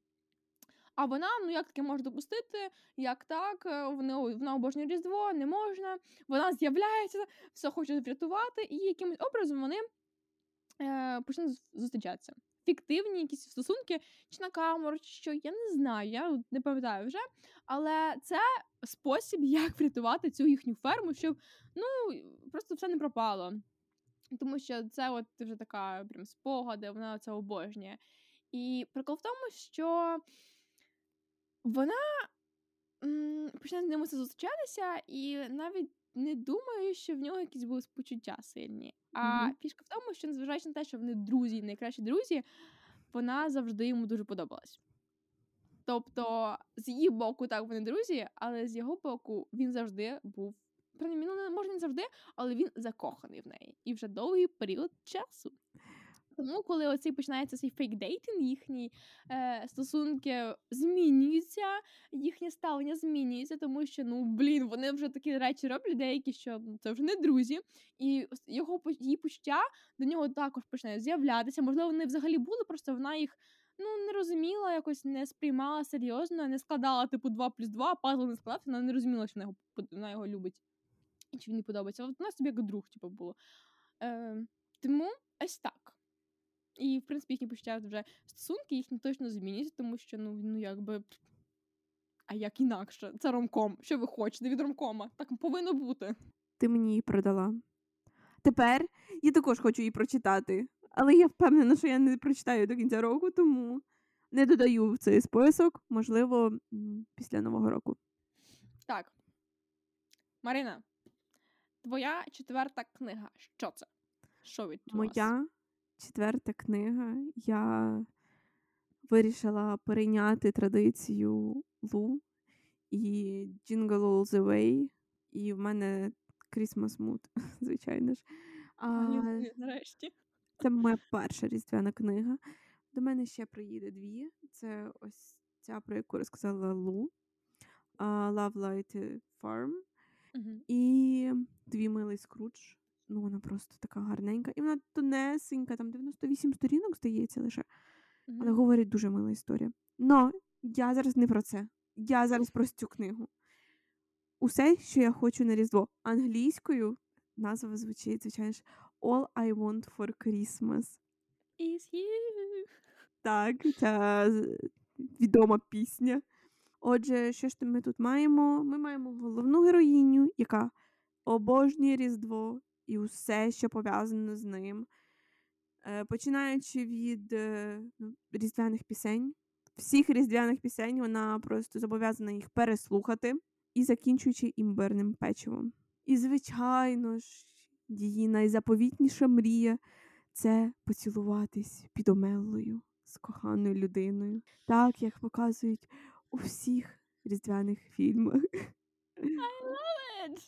А вона, ну як таке може допустити? Як так? Е, Вони, вона обожнює Різдво, не можна. Вона з'являється, все хоче врятувати, і якимось образом вони е, почнуть зустрічатися. Фіктивні якісь стосунки, чи на камеру, чи що, я не знаю, я не пам'ятаю вже. Але це спосіб, як врятувати цю їхню ферму, щоб ну, просто все не пропало. Тому що це от вже така прям спогади, вона це обожнює. І прикол в тому, що вона почне з ними зустрічатися, і навіть не думаю, що в нього якісь були почуття сильні. А Мгм. фішка в тому, що незважаючи на те, що вони друзі, найкращі друзі, вона завжди йому дуже подобалась. Тобто, з її боку, так вони друзі, але з його боку він завжди був. Принаймні, ну може не завжди, але він закоханий в неї. І вже довгий період часу. Тому, коли оцей починається цей фейк-дейтинг, їхні е, стосунки змінюються, їхнє ставлення змінюється, тому що ну блін, вони вже такі речі роблять, деякі, що ну, це вже не друзі, і його її почуття до нього також починають з'являтися. Можливо, вони взагалі були, просто вона їх ну не розуміла, якось не сприймала серйозно, не складала типу 2 плюс 2, пазл не складався, вона не розуміла, що вона його вона його любить. І чи він їй подобається. От вона собі як друг, типу, було. Е, тому ось так. І, в принципі, їхні почуття вже стосунки їхні точно змінюються, тому що ну, ну якби. А як інакше? Це ромком. Що ви хочете від ромкома? Так повинно бути. Ти мені її продала. Тепер я також хочу її прочитати, але я впевнена, що я не прочитаю до кінця року, тому не додаю в цей список, можливо, після Нового року. Так. Марина, твоя четверта книга. Що це? Що від вас? Четверта книга. Я вирішила перейняти традицію Лу і Jingle All the Way. І в мене Christmas Mood, звичайно ж. А, Нарешті. це моя перша різдвяна книга. До мене ще приїде дві. Це ось ця, про яку розказала Лу. Love Light Farm. Угу. І дві милий скрудж. Ну, вона просто така гарненька. І вона тонесенька, там 98 сторінок, здається, лише. Але говорить дуже мила історія. Но я зараз не про це. Я зараз про цю книгу. Усе, що я хочу на Різдво. Англійською назва звучить, звичайно ж, All I Want for Christmas. Is you. Так, ця відома пісня. Отже, що ж ми тут маємо? Ми маємо головну героїню, яка обожнює Різдво і усе, що пов'язано з ним. Е, Починаючи від е, ну, різдвяних пісень, всіх різдвяних пісень вона просто зобов'язана їх переслухати і закінчуючи імбирним печивом. І, звичайно ж, її найзаповітніша мрія це поцілуватись під омеллою з коханою людиною, так як показують у всіх різдвяних фільмах. Ед.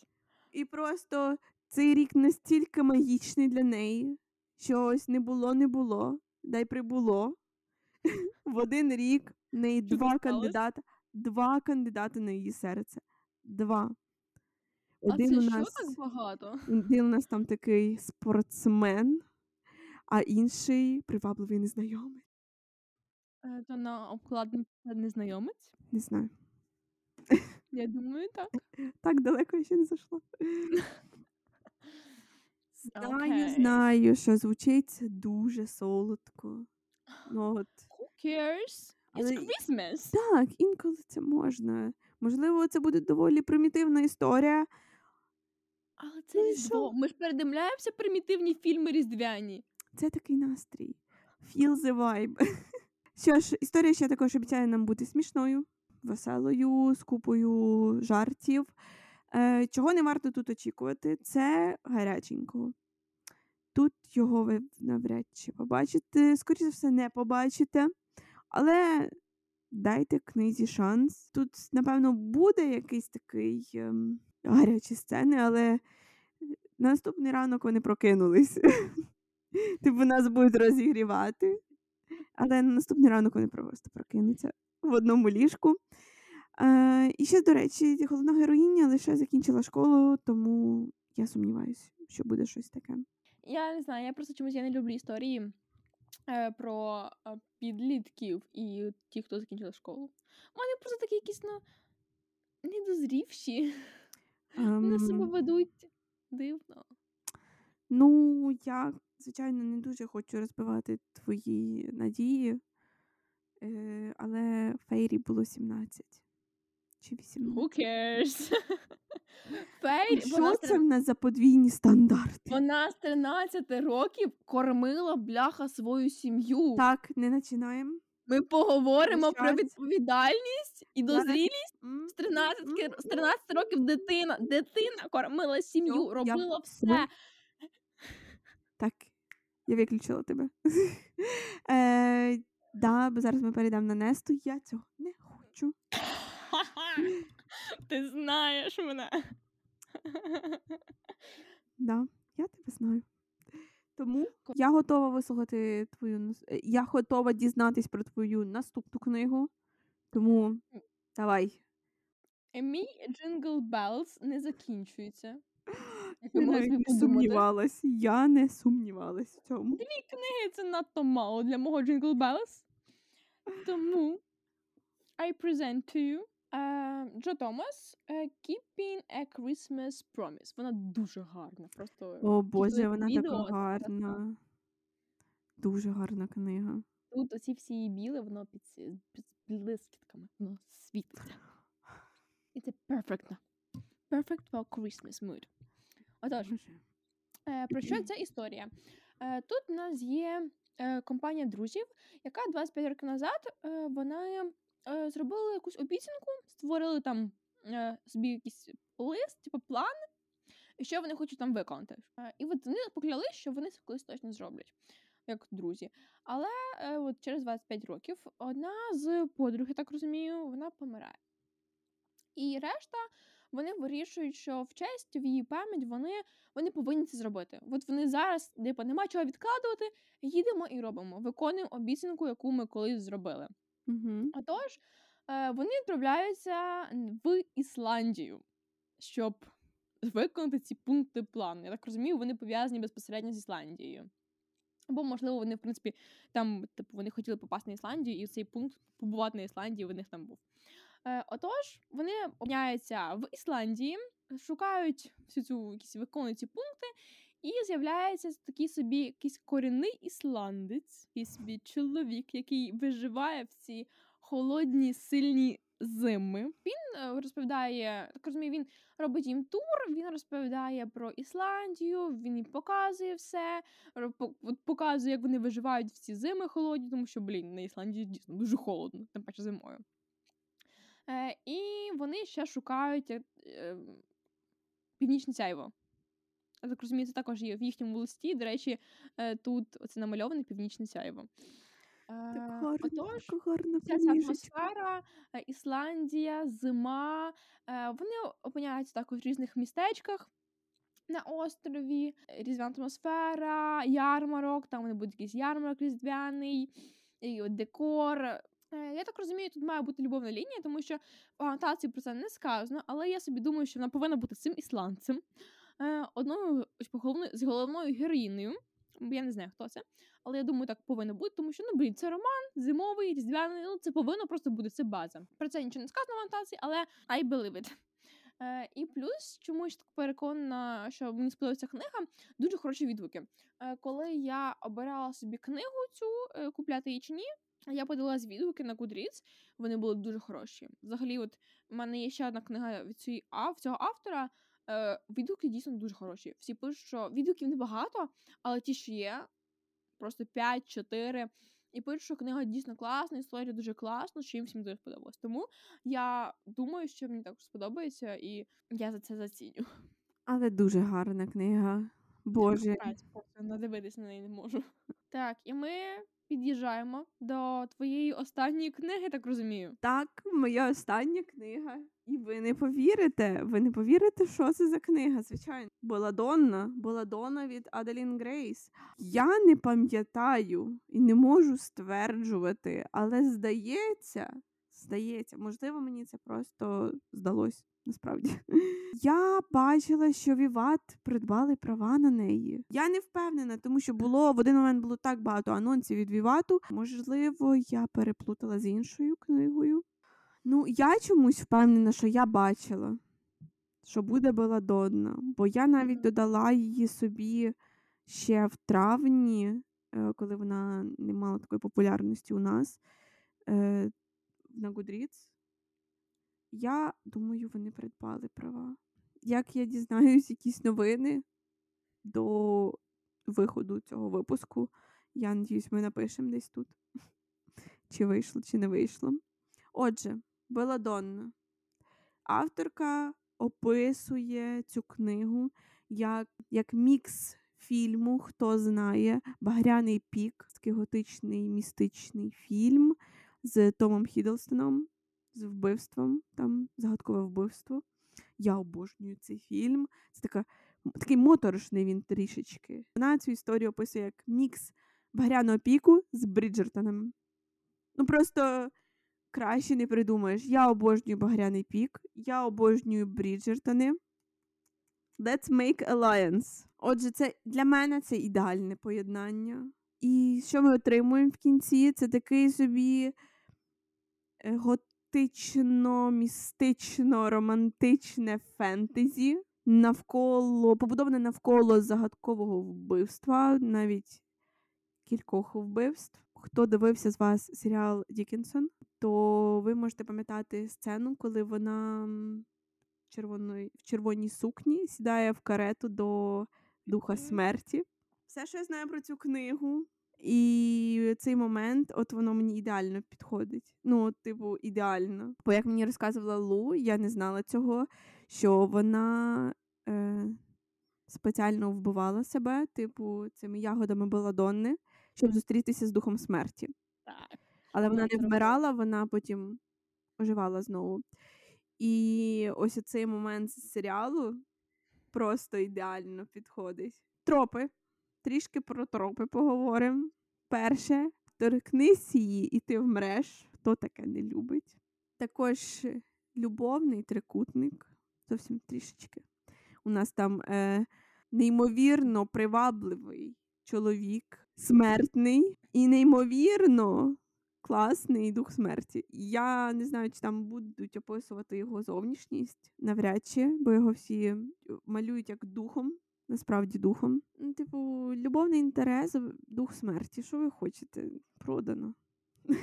І просто цей рік настільки магічний для неї, що ось не було, не було, дай прибуло. В один рік в неї Що два сталося? кандидата, два кандидати на її серце. Два. А Один це у що нас так багато? один у нас там такий спортсмен, а інший привабливий незнайомець. Е, То на обкладинці незнайомець? Не знаю. Я думаю, так. Так далеко я ще не зайшла. Знаю, Окей. знаю, що звучить дуже солодко. Ну, от, Who cares? It's Але- Christmas. так, інколи це можна. Можливо, це буде доволі примітивна історія. Але це Ну і різдво. Ми ж передивляємося примітивні фільми різдвяні. Це такий настрій. Feel the vibe. Що ж, історія ще також обіцяє нам бути смішною, веселою, з купою жартів. Е, чого не варто тут очікувати, це гаряченького. Тут його ви навряд чи побачите, скоріше за все, не побачите. Але дайте книзі шанс. Тут, напевно, буде якийсь такий ем, гарячі сцени, але на наступний ранок вони прокинулись. Типу нас будуть розігрівати. Але на наступний ранок вони просто прокинуться в одному ліжку. Е, і ще, до речі, головна героїня лише закінчила школу, тому я сумніваюся, що буде щось таке. Я не знаю, я просто чомусь я не люблю історії е, про е, підлітків і ті, хто закінчили школу. Вони просто такі якісь ну, недозрівші. Вони себе Ем, ведуть дивно. ну, я, звичайно, не дуже хочу розбивати твої надії, е, але Фейрі було 17 чи 18. Who cares? Фейрі, Що це в нас за подвійні стандарти? вона з 13 років кормила бляха свою сім'ю. Так, не починаємо. Ми поговоримо про відповідальність і дозрілість. З 13, з 13 років дитина, дитина кормила сім'ю, робила все. Так, я виключила тебе. е, да, бо зараз ми перейдемо на Несту. Я цього не хочу. Ти знаєш мене. Да, я тебе знаю. Тому я готова вислухати твою е, Я готова дізнатись про твою наступну книгу. Тому давай. Мій Jingle Bells не закінчується. Я навіть не сумнівалась. Я не сумнівалась в цьому. Книги це надто мало для мого Jingle Bells. Тому I present to you Джо Томас е, Keeping a Christmas Promise. Вона дуже гарна. Просто О Боже, вона відео, така гарна. Дуже гарна книга. тут оці всі її біле, воно під, під блискітками, воно світиться. І це perfect. Perfect for Christmas mood. Отож, Е, Про що ця історія? Е, Тут у нас є е, компанія друзів, яка 25 років назад е, вони е, зробили якусь обіцянку, створили там е, собі якийсь лист, типу план, і що вони хочуть там виконати. Е, І от вони покляли, що вони це колись точно зроблять, як друзі. Але от через 25 років одна з подруг, я так розумію, вона помирає. І решта вони вирішують, що в честь в її пам'ять вони вони повинні це зробити. От вони зараз, типу, нема чого відкладувати, їдемо і робимо. Виконуємо обіцянку, яку ми колись зробили. Угу. Отож, е, вони відправляються в Ісландію, щоб виконати ці пункти плану. Я так розумію, вони пов'язані безпосередньо з Ісландією. Або, можливо, вони, в принципі, там, типу, вони хотіли попасти на Ісландію, і цей пункт побувати на Ісландії в них там був. Е, отож, вони опиняються в Ісландії, шукають всю цю якісь виконують ці пункти, і з'являється такий собі якийсь корінний ісландець, який собі чоловік, який виживає в ці холодні, сильні зими. Він е, розповідає, так розумію, він робить їм тур, він розповідає про Ісландію, він їм показує все, показує, як вони виживають в ці зими холодні, тому що, блін, на Ісландії дійсно дуже холодно, тим паче зимою. Е, і вони ще шукають е, е, північне сяйво. Я так розумію, це також є в їхньому листі. До речі, е, тут оце намальоване північне сяйво. Так Е, гарно, Отож, така гарна вся ця атмосфера, е, Ісландія, зима. Вони опиняються також в різних містечках на острові, різдвяна атмосфера, ярмарок, там вони будуть якийсь ярмарок різдвяний, і от декор. Я так розумію, тут має бути любовна лінія, тому що в анотації про це не сказано, але я собі думаю, що вона повинна бути цим ісландцем, одною з головною, з головною героїнею. Я не знаю, хто це, але я думаю, так повинно бути, тому що ну блін, це роман зимовий, різдвяний. Ну це повинно просто бути це база. Про це нічого не сказано в анотації, але I believe it. Е, і плюс, чомусь так переконана, що мені сподобається книга, дуже хороші відгуки. Е, коли я обирала собі книгу цю е, купляти її чи ні, я подивилась відгуки на Goodreads, вони були дуже хороші. Взагалі, от у мене є ще одна книга від цього автора. Е, відгуки дійсно дуже хороші. Всі пишуть, що відгуків небагато, але ті, що є, просто 5-4. І пишуть, що книга дійсно класна, історія дуже класна, що їм всім дуже сподобалось. Тому я думаю, що мені також сподобається, і я за це заціню. Але дуже гарна книга. Боже. Надивитись на неї не можу. Так, і ми під'їжджаємо до твоєї останньої книги, так розумію. Так, моя остання книга. І ви не повірите, ви не повірите, що це за книга, звичайно. Беладонна, Беладонна від Аделін Грейс. Я не пам'ятаю і не можу стверджувати, але здається, здається, можливо, мені це просто здалось насправді. Я бачила, що Віват придбали права на неї. Я не впевнена, тому що було в один момент було так багато анонсів від Вівату. Можливо, я переплутала з іншою книгою. Ну, я чомусь впевнена, що я бачила, що буде Беладонна, бо я навіть додала її собі ще в травні, е, коли вона не мала такої популярності у нас е, на Goodreads. Я думаю, вони придбали права. Як я дізнаюсь якісь новини до виходу цього випуску, я надіюсь, ми напишемо десь тут, чи вийшло, чи не вийшло. Отже, Беладонна. Авторка описує цю книгу як, як мікс фільму, хто знає, Багряний пік, такий готичний містичний фільм з Томом Хіддлстоном, з вбивством, там загадкове вбивство. Я обожнюю цей фільм. Це така, такий моторошний він трішечки. Вона цю історію описує як мікс Багряного піку з Бріджертоном. Ну просто краще не придумаєш. Я обожнюю Багряний пік, я обожнюю Бріджертони. Let's make alliance. Отже, це для мене це ідеальне поєднання. І що ми отримуємо в кінці? Це такий собі е, готично, містично, романтичне фентезі. Навколо побудоване навколо загадкового вбивства, навіть кількох вбивств. Хто дивився з вас серіал Дікінсон, то ви можете пам'ятати сцену, коли вона червоної, в червоній сукні сідає в карету до духа смерті. Все, що я знаю про цю книгу, і цей момент, от воно мені ідеально підходить. Ну, от, типу, ідеально. Бо як мені розказувала Лу, я не знала цього, що вона е, спеціально вбивала себе, типу, цими ягодами Беладонни, щоб зустрітися з духом смерті. Так. Але вона не вмирала, вона потім оживала знову. І ось цей момент з серіалу просто ідеально підходить. Тропи. Трішки про тропи поговоримо. Перше, торкнись її, і ти вмреш. Хто таке не любить. Також любовний трикутник. Зовсім трішечки. У нас там е, неймовірно привабливий чоловік, смертний і неймовірно класний дух смерті. Я не знаю, чи там будуть описувати його зовнішність навряд чи, бо його всі е, малюють як духом, насправді духом. Ну, Типу, любовний інтерес, дух смерті. Що ви хочете? Продано.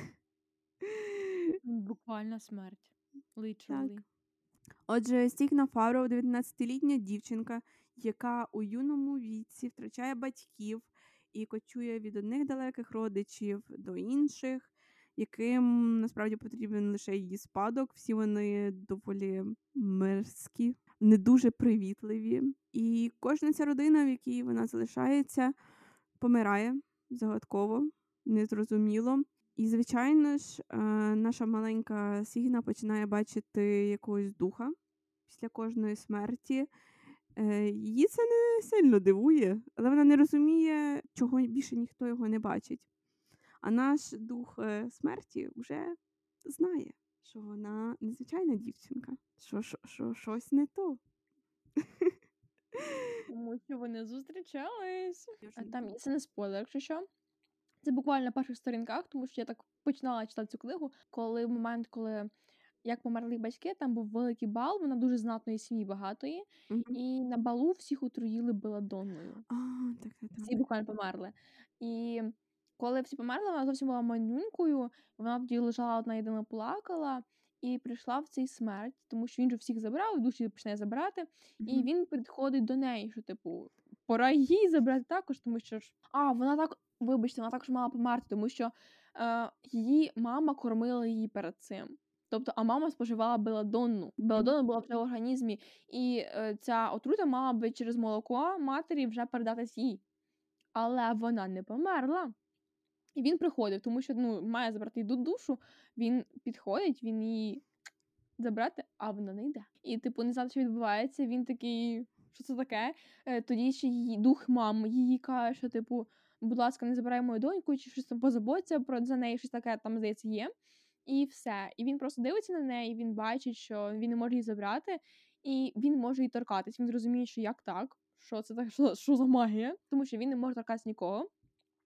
Буквально смерть. Literally. Отже, Стігна Фавров, 19-літня дівчинка, яка у юному віці втрачає батьків і кочує від одних далеких родичів до інших, яким насправді потрібен лише її спадок. Всі вони доволі мерзкі, не дуже привітливі. І кожна ця родина, в якій вона залишається, помирає загадково, незрозуміло. І, звичайно ж, е, наша маленька Сігна починає бачити якогось духа після кожної смерті. Е, Її це не сильно дивує, але вона не розуміє, чого більше ніхто його не бачить. А наш дух е, смерті вже знає, що вона незвичайна дівчинка, що, що, що щось не то. Тому що вони зустрічались. А Там це не спойлер, якщо що. Це буквально на перших сторінках, тому що я так починала читати цю книгу, коли в момент, коли як померли батьки, там був великий бал, вона дуже знатної сім'ї багатої, Мгм. і на балу всіх отруїли беладонною. А, так, так, Всі буквально померли. І коли всі померли, вона зовсім була манюнькою, вона тоді лежала одна єдина плакала. І прийшла в цей смерть, тому що він же всіх забрав, душі починає забирати, і він підходить до неї, що, типу, пора її забрати також, тому що ж. А, вона так, вибачте, вона також мала померти, тому що е, її мама кормила її перед цим. Тобто, а мама споживала беладонну. Беладонна була вже в організмі, і е, ця отрута мала би через молоко матері вже передатись їй. Але вона не померла. І він приходив, тому що ну, має забрати її ду- душу. Він підходить, він її забрати, а вона не йде. І, типу, не знати, що відбувається. Він такий, що це таке? Е, Тоді ще її дух мами її каже, що, типу, будь ласка, не забирай мою доньку, чи щось там позаботься про за неї, щось таке там, здається, є. І все. І він просто дивиться на неї, він бачить, що він не може її забрати, і він може її торкатись. Він розуміє, що як так, що це так, що, що за магія, тому що він не може торкатися нікого.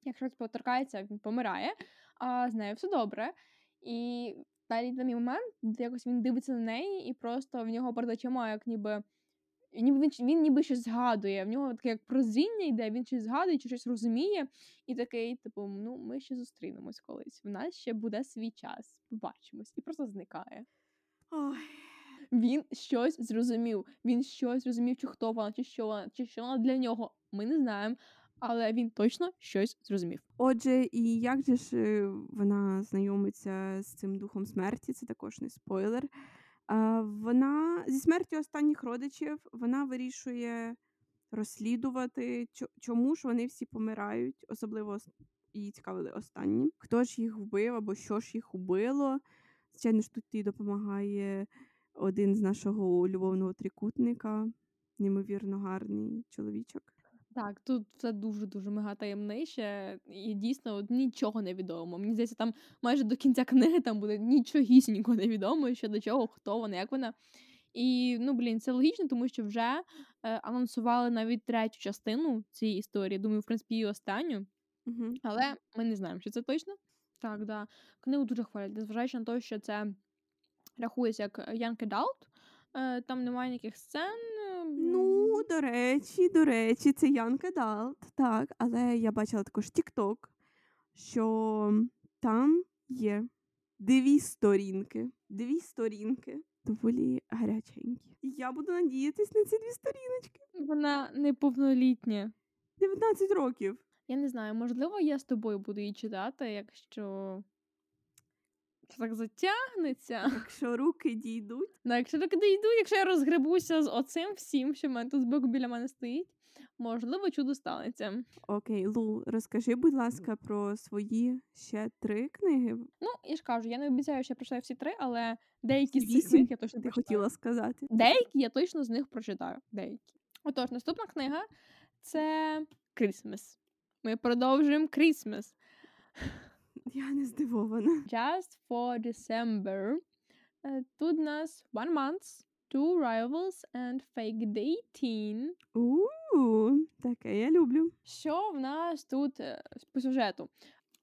Якщо типу, торкається, він помирає, а з нею все добре. І далі там є момент, якось він дивиться на неї, і просто в нього перед очима, як ніби. Ніби він, він ніби щось згадує, в нього таке як прозріння йде, він щось згадує чи щось розуміє, і такий, типу, ну, ми ще зустрінемось колись. В нас ще буде свій час, побачимось, і просто зникає. Ой. Він щось зрозумів. Він щось зрозумів, чи хто вона, чи що вона, чи що вона для нього. Ми не знаємо, але він точно щось зрозумів. Отже, і як же ж е, вона знайомиться з цим духом смерті, це також не спойлер. Вона зі смертю останніх родичів вона вирішує розслідувати, чому ж вони всі помирають, особливо ос- її цікавили останні. Хто ж їх вбив або що ж їх убило. Звичайно ж, тут їй допомагає один з нашого любовного трикутника, неймовірно гарний чоловічок. Так, тут все дуже дуже мега таємниче, і дійсно от, нічого не відомо. Мені здається, там майже до кінця книги там буде нічогісінько не відомо, що до чого, хто вона, як вона. І ну блін, це логічно, тому що вже е, анонсували навіть третю частину цієї історії. Думаю, в принципі, і останню. Угу. Але ми не знаємо, чи це точно. Так, да. Книгу дуже хвалять, незважаючи на те, що це рахується як Young Adult, там немає ніяких сцен. е, Ну, до речі, до речі, це Янка Далт, так, але я бачила також TikTok, що там є дві сторінки. Дві сторінки доволі гаряченькі. Я буду надіятись на ці дві сторіночки. Вона неповнолітня. 19 років. Я не знаю, можливо, я з тобою буду її читати, якщо це так затягнеться. Якщо руки дійдуть. Ну, якщо так дійду, якщо я розгребуся з оцим всім, що в мене тут збоку біля мене стоїть, можливо, чудо станеться. Окей, Лу, розкажи, будь ласка, про свої ще три книги. Ну, я ж кажу, я не обіцяю, що я прочитаю всі три, але деякі з цих книг я точно Ти прочитаю. хотіла сказати. Деякі я точно з них прочитаю. Деякі. Отож, наступна книга це Christmas. Ми продовжуємо Christmas. Я не здивована. Just for December. Е, Тут у нас One Month, Two Rivals and Fake Dating. У, таке я люблю. Що в нас тут е, по сюжету?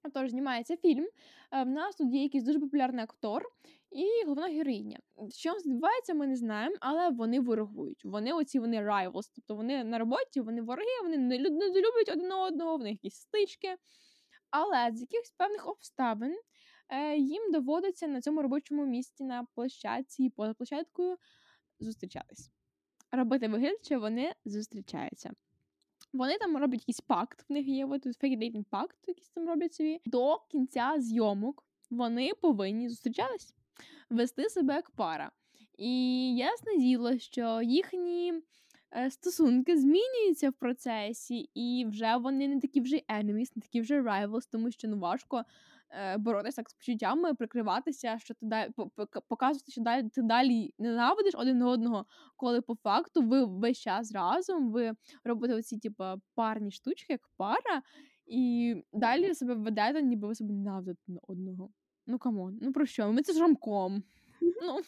Отож, знімається фільм. е, В нас тут є якийсь дуже популярний актор і головна героїня. Що відбувається, ми не знаємо, але вони ворогують. Вони оці вони rivals, тобто вони на роботі, вони вороги, вони не люблять один одного, в них якісь стички. Але з якихось певних обставин е, їм доводиться на цьому робочому місці на площадці і поза площадкою зустрічатись. Робити вигляд, що вони зустрічаються. Вони там роблять якийсь пакт, в них є тут fake dating пакт, якийсь там роблять собі. До кінця зйомок вони повинні зустрічатись, вести себе як пара. І ясне діло, що їхні стосунки змінюються в процесі, і вже вони не такі вже enemies, не такі вже rivals, тому що ну важко е, боротися так з почуттями, прикриватися, що ти далі показувати, що далі ти далі ненавидиш один одного, коли по факту ви весь час разом, ви робите оці, типу, парні штучки, як пара, і далі себе ведете, ніби ви себе ненавидите одного. Ну come on, ну про що? Ми це ж ромком. Ну,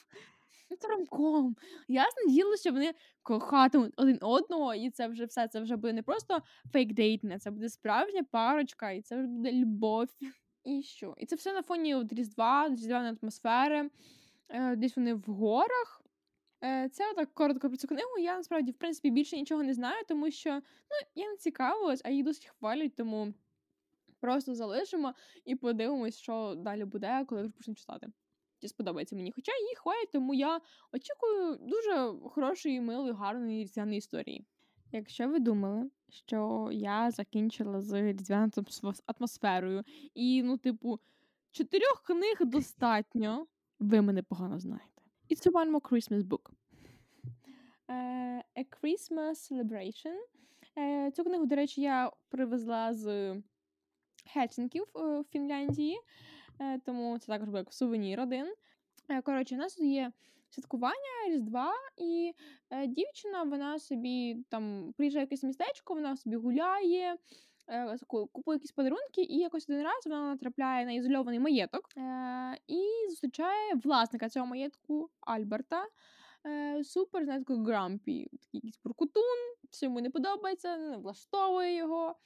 це ромком. Ясне діло, що вони кохатимуть один одного, і це вже все, це вже буде не просто фейк дейтинг, це буде справжня парочка, і це вже буде любов. І що? І це все на фоні от Різдва, різдвяної атмосфери. Е, десь вони в горах. Е, Це так коротко про цю книгу. Я насправді, в принципі, більше нічого не знаю, тому що ну, я не цікавилась, а її досить хвалять, тому просто залишимо і подивимось, що далі буде, коли вже почну читати. Сподобається мені. Хоча її хвалять, тому я очікую дуже хорошої, милої, гарної різдвяної історії. Якщо ви думали, що я закінчила з різдвяною атмосферою, і, ну, типу, чотирьох книг достатньо, ви мене погано знаєте. It's a one more Christmas book. Е, A Christmas Celebration. Е, Цю книгу, до речі, я привезла з Хельсінків е, в Фінляндії, тому це також був як сувенір один. Е, Коротше, у нас є святкування Різдва, і е, дівчина вона собі там приїжджає в якесь містечко, вона собі гуляє, е, купує якісь подарунки, і якось один раз вона натрапляє на ізольований маєток е, і зустрічає власника цього маєтку Альберта. Е, супер, знаєте, такий грампі, такий якийсь буркутун, все йому не подобається, не влаштовує його.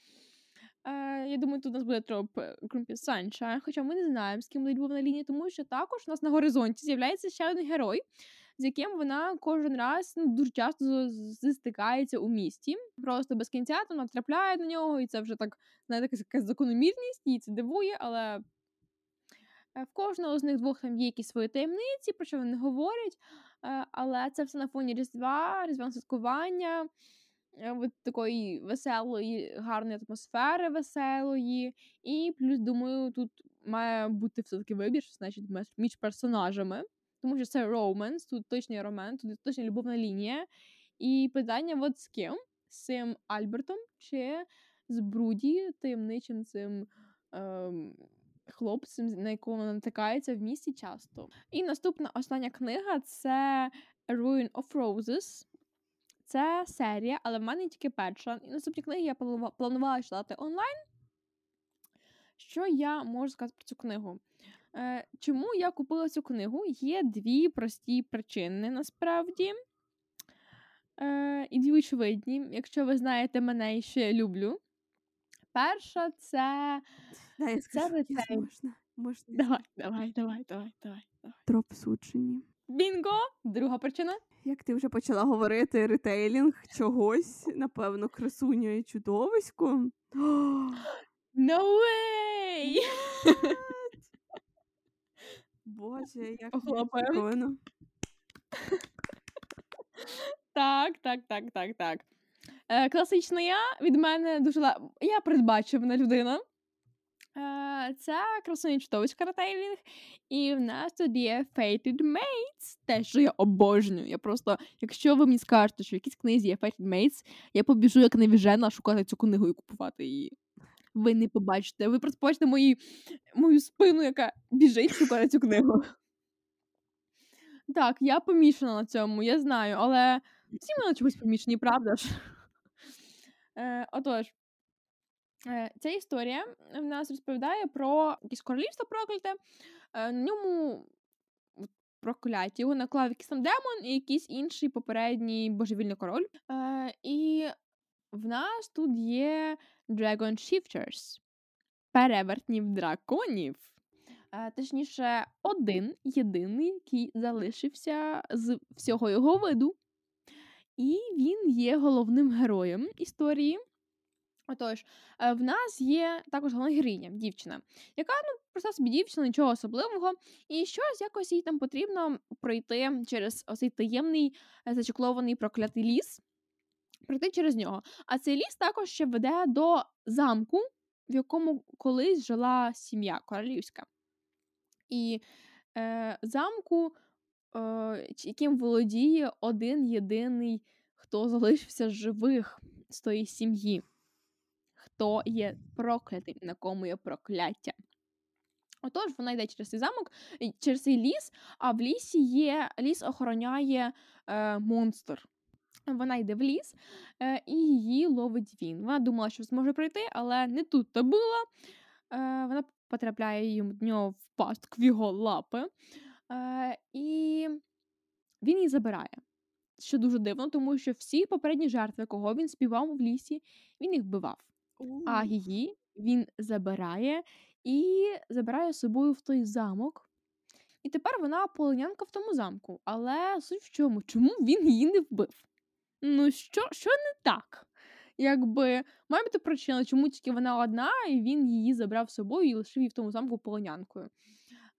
Е, я думаю, тут у нас буде троп е, Grumpy Sunshine, хоча ми не знаємо, з ким буде любовна лінія, тому що також у нас на горизонті з'являється ще один герой, з яким вона кожен раз ну, дуже часто з- з- стикається у місті. Просто без кінця там натрапляє на нього, і це вже так, знаєте, якась- закономірність, її це дивує, але Е, В кожного з них двох там є якісь свої таємниці, про що вони говорять. Е, Але це все на фоні Різдва, Різдвяного святкування, е, от такої веселої, гарної атмосфери веселої. І плюс, думаю, тут має бути все-таки вибір, значить, між- персонажами. Тому що це роуменс, тут точний роман, тут точна любовна лінія. І питання: от з ким? З цим Альбертом чи з Бруді, таємничим цим. Ем, хлопцем, на якого вона натикається в місті часто. І наступна остання книга це Ruin of Roses. Це серія, але в мене тільки перша. І наступні книги я планувала читати онлайн. Що я можу сказати про цю книгу? Е, чому я купила цю книгу? Є дві прості причини насправді. Е, і дві очевидні, якщо ви знаєте мене і що я люблю. Перша це. Да, я скажу, retelling. якщо можна. Можна. Давай, давай, давай, давай, давай. давай. Троп суджені. Бінго! Друга причина. Як ти вже почала говорити retelling чогось, напевно, красуня і чудовисько. О, No way! Боже, як неочікувано. Так, так, так, так, так. Е, класична я від мене дуже. Я передбачувана людина. Це красуня чудовиська ретейлінг. І в нас тут є Fated Mates. Те, що я обожнюю. Я просто, якщо ви мені скажете, що в якійсь книзі є Fated Mates, я побіжу як невіжена шукати цю книгу і купувати її. Ви не побачите. Ви просто побачите мої, мою спину, яка біжить шукати цю книгу. Так, я помішана на цьому, я знаю, але всі ми на чогось помішані, правда ж? Е, отож, ця історія в нас розповідає про якесь королівство прокляте. Е, на ньому прокляття. Його наклав якийсь там демон і якийсь інший попередній божевільний король. Е, і в нас тут є Dragon Shifters, перевертнів драконів. Е, Точніше, один єдиний, який залишився з всього його виду. І він є головним героєм історії. Отож, е, в нас є також головна героїня, дівчина, яка ну просто собі дівчина, нічого особливого, і щось якось їй там потрібно пройти через оцей таємний е, зачеклований проклятий ліс, пройти через нього. А цей ліс також ще веде до замку, в якому колись жила сім'я королівська. І е, замку, е, яким володіє один єдиний, хто залишився живих з тої сім'ї, хто є проклятим, на кому є прокляття. Отож, вона йде через цей замок, через цей ліс, а в лісі є ліс охороняє е, монстр. Вона йде в ліс, е, і її ловить він. Вона думала, що зможе пройти, але не тут то було. Е, вона потрапляє в нього в пастку в його лапи, е, і він її забирає. Що дуже дивно, тому що всі попередні жертви, кого він співав в лісі, він їх вбивав. А У, її він забирає і забирає з собою в той замок. І тепер вона полонянка в тому замку. Але суть в чому? Чому він її не вбив? Ну, що, що не так? Якби має бути причина, чому тільки вона одна, і він її забрав з собою і лишив її в тому замку полонянкою.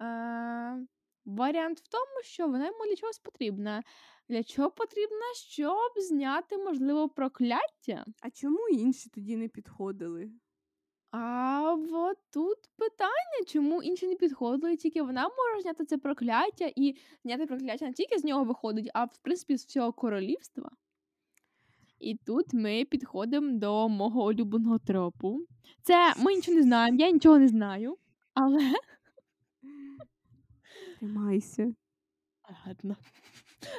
Е, варіант в тому, що вона йому для чогось потрібна. Для чого потрібна? Щоб зняти, можливо, прокляття. А чому інші тоді не підходили? А от тут питання, чому інші не підходили, тільки вона може зняти це прокляття, і зняти прокляття не тільки з нього виходить, а в принципі з всього королівства. І тут ми підходимо до мого улюбленого тропу. Це ми нічого не знаємо, я нічого не знаю. Але, Тримайся. Ладно.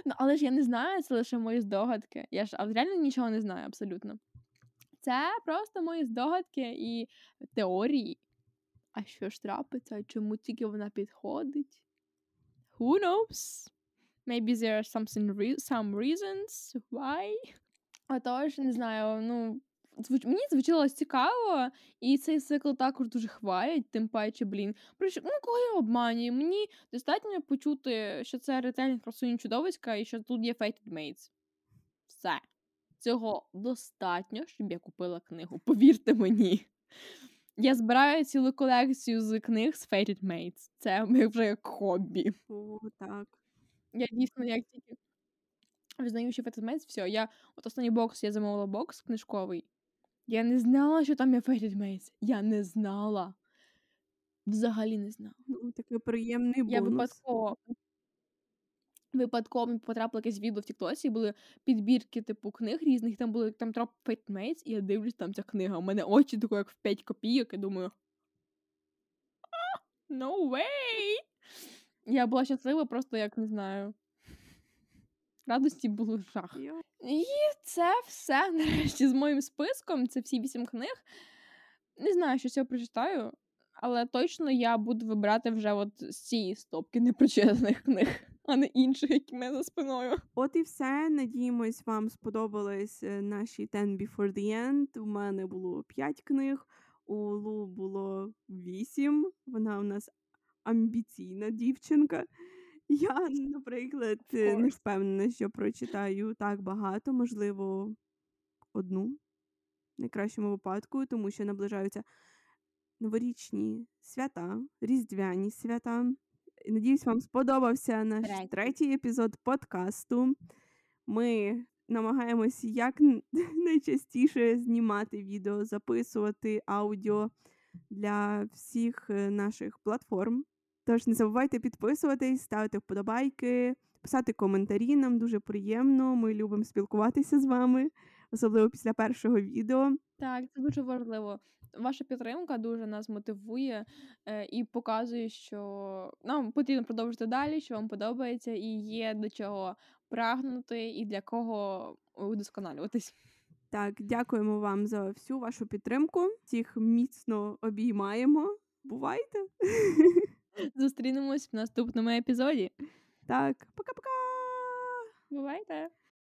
Ну, але ж я не знаю, це лише мої здогадки. Я ж реально нічого не знаю абсолютно. Це просто мої здогадки і теорії. А що ж трапиться? Чому тільки вона підходить? Who knows? Maybe there are something re- some reasons why. А тож, не знаю, ну. Звуч- Мені звучало цікаво, і цей цикл також дуже хвалять, тим паче, блін. Про ну, кого я обманюю? Мені достатньо почути, що це ретельні красуні чудовиська і що тут є Fated Mates. Все. Цього достатньо, щоб я купила книгу. Повірте мені. Я збираю цілу колекцію з книг з Fated Mates. Це моє вже як хобі. О, так. Я дійсно як тільки визнаю, що Fated Mates, все, я от останній бокс я замовила бокс книжковий. Я не знала, що там є Fated Mates. Я не знала. Взагалі не знала. Ну, такий приємний Я випадково випадково мені потрапило якесь відео в Тіктосі, були підбірки типу книг різних, там були там троп Fate Mates, і я дивлюсь, там ця книга. У мене очі такі, як в 5 копійок, і думаю. No way! Я була щаслива, просто як не знаю. Радості було жах. І це все нарешті з моїм списком. Це всі вісім книг. Не знаю, що цього прочитаю, але точно я буду вибирати вже от з цієї стопки непрочитаних книг, а не інших, які мене за спиною. От і все. Надіємось, вам сподобались е, наші Ten Before the End. У мене було 5 книг, у Лу було 8. Вона у нас амбіційна дівчинка. Я, наприклад, е, не впевнена, що прочитаю так багато, можливо, одну в найкращому випадку, тому що наближаються новорічні свята, різдвяні свята. Надіюсь, вам сподобався наш Третій. третій епізод подкасту. Ми намагаємось як найчастіше знімати відео, записувати аудіо для всіх е, наших платформ. Тож не забувайте підписуватись, ставити вподобайки, писати коментарі. Нам дуже приємно. Ми любимо спілкуватися з вами, особливо після першого відео. Так, це дуже важливо. Ваша підтримка дуже нас мотивує е, і показує, що нам потрібно продовжити далі, що вам подобається, і є до чого прагнути, і для кого удосконалюватись. Так, дякуємо вам за всю вашу підтримку. Всіх міцно обіймаємо. Бувайте! Зустрінемось в наступному епізоді. Так, пока-пока! Бувайте!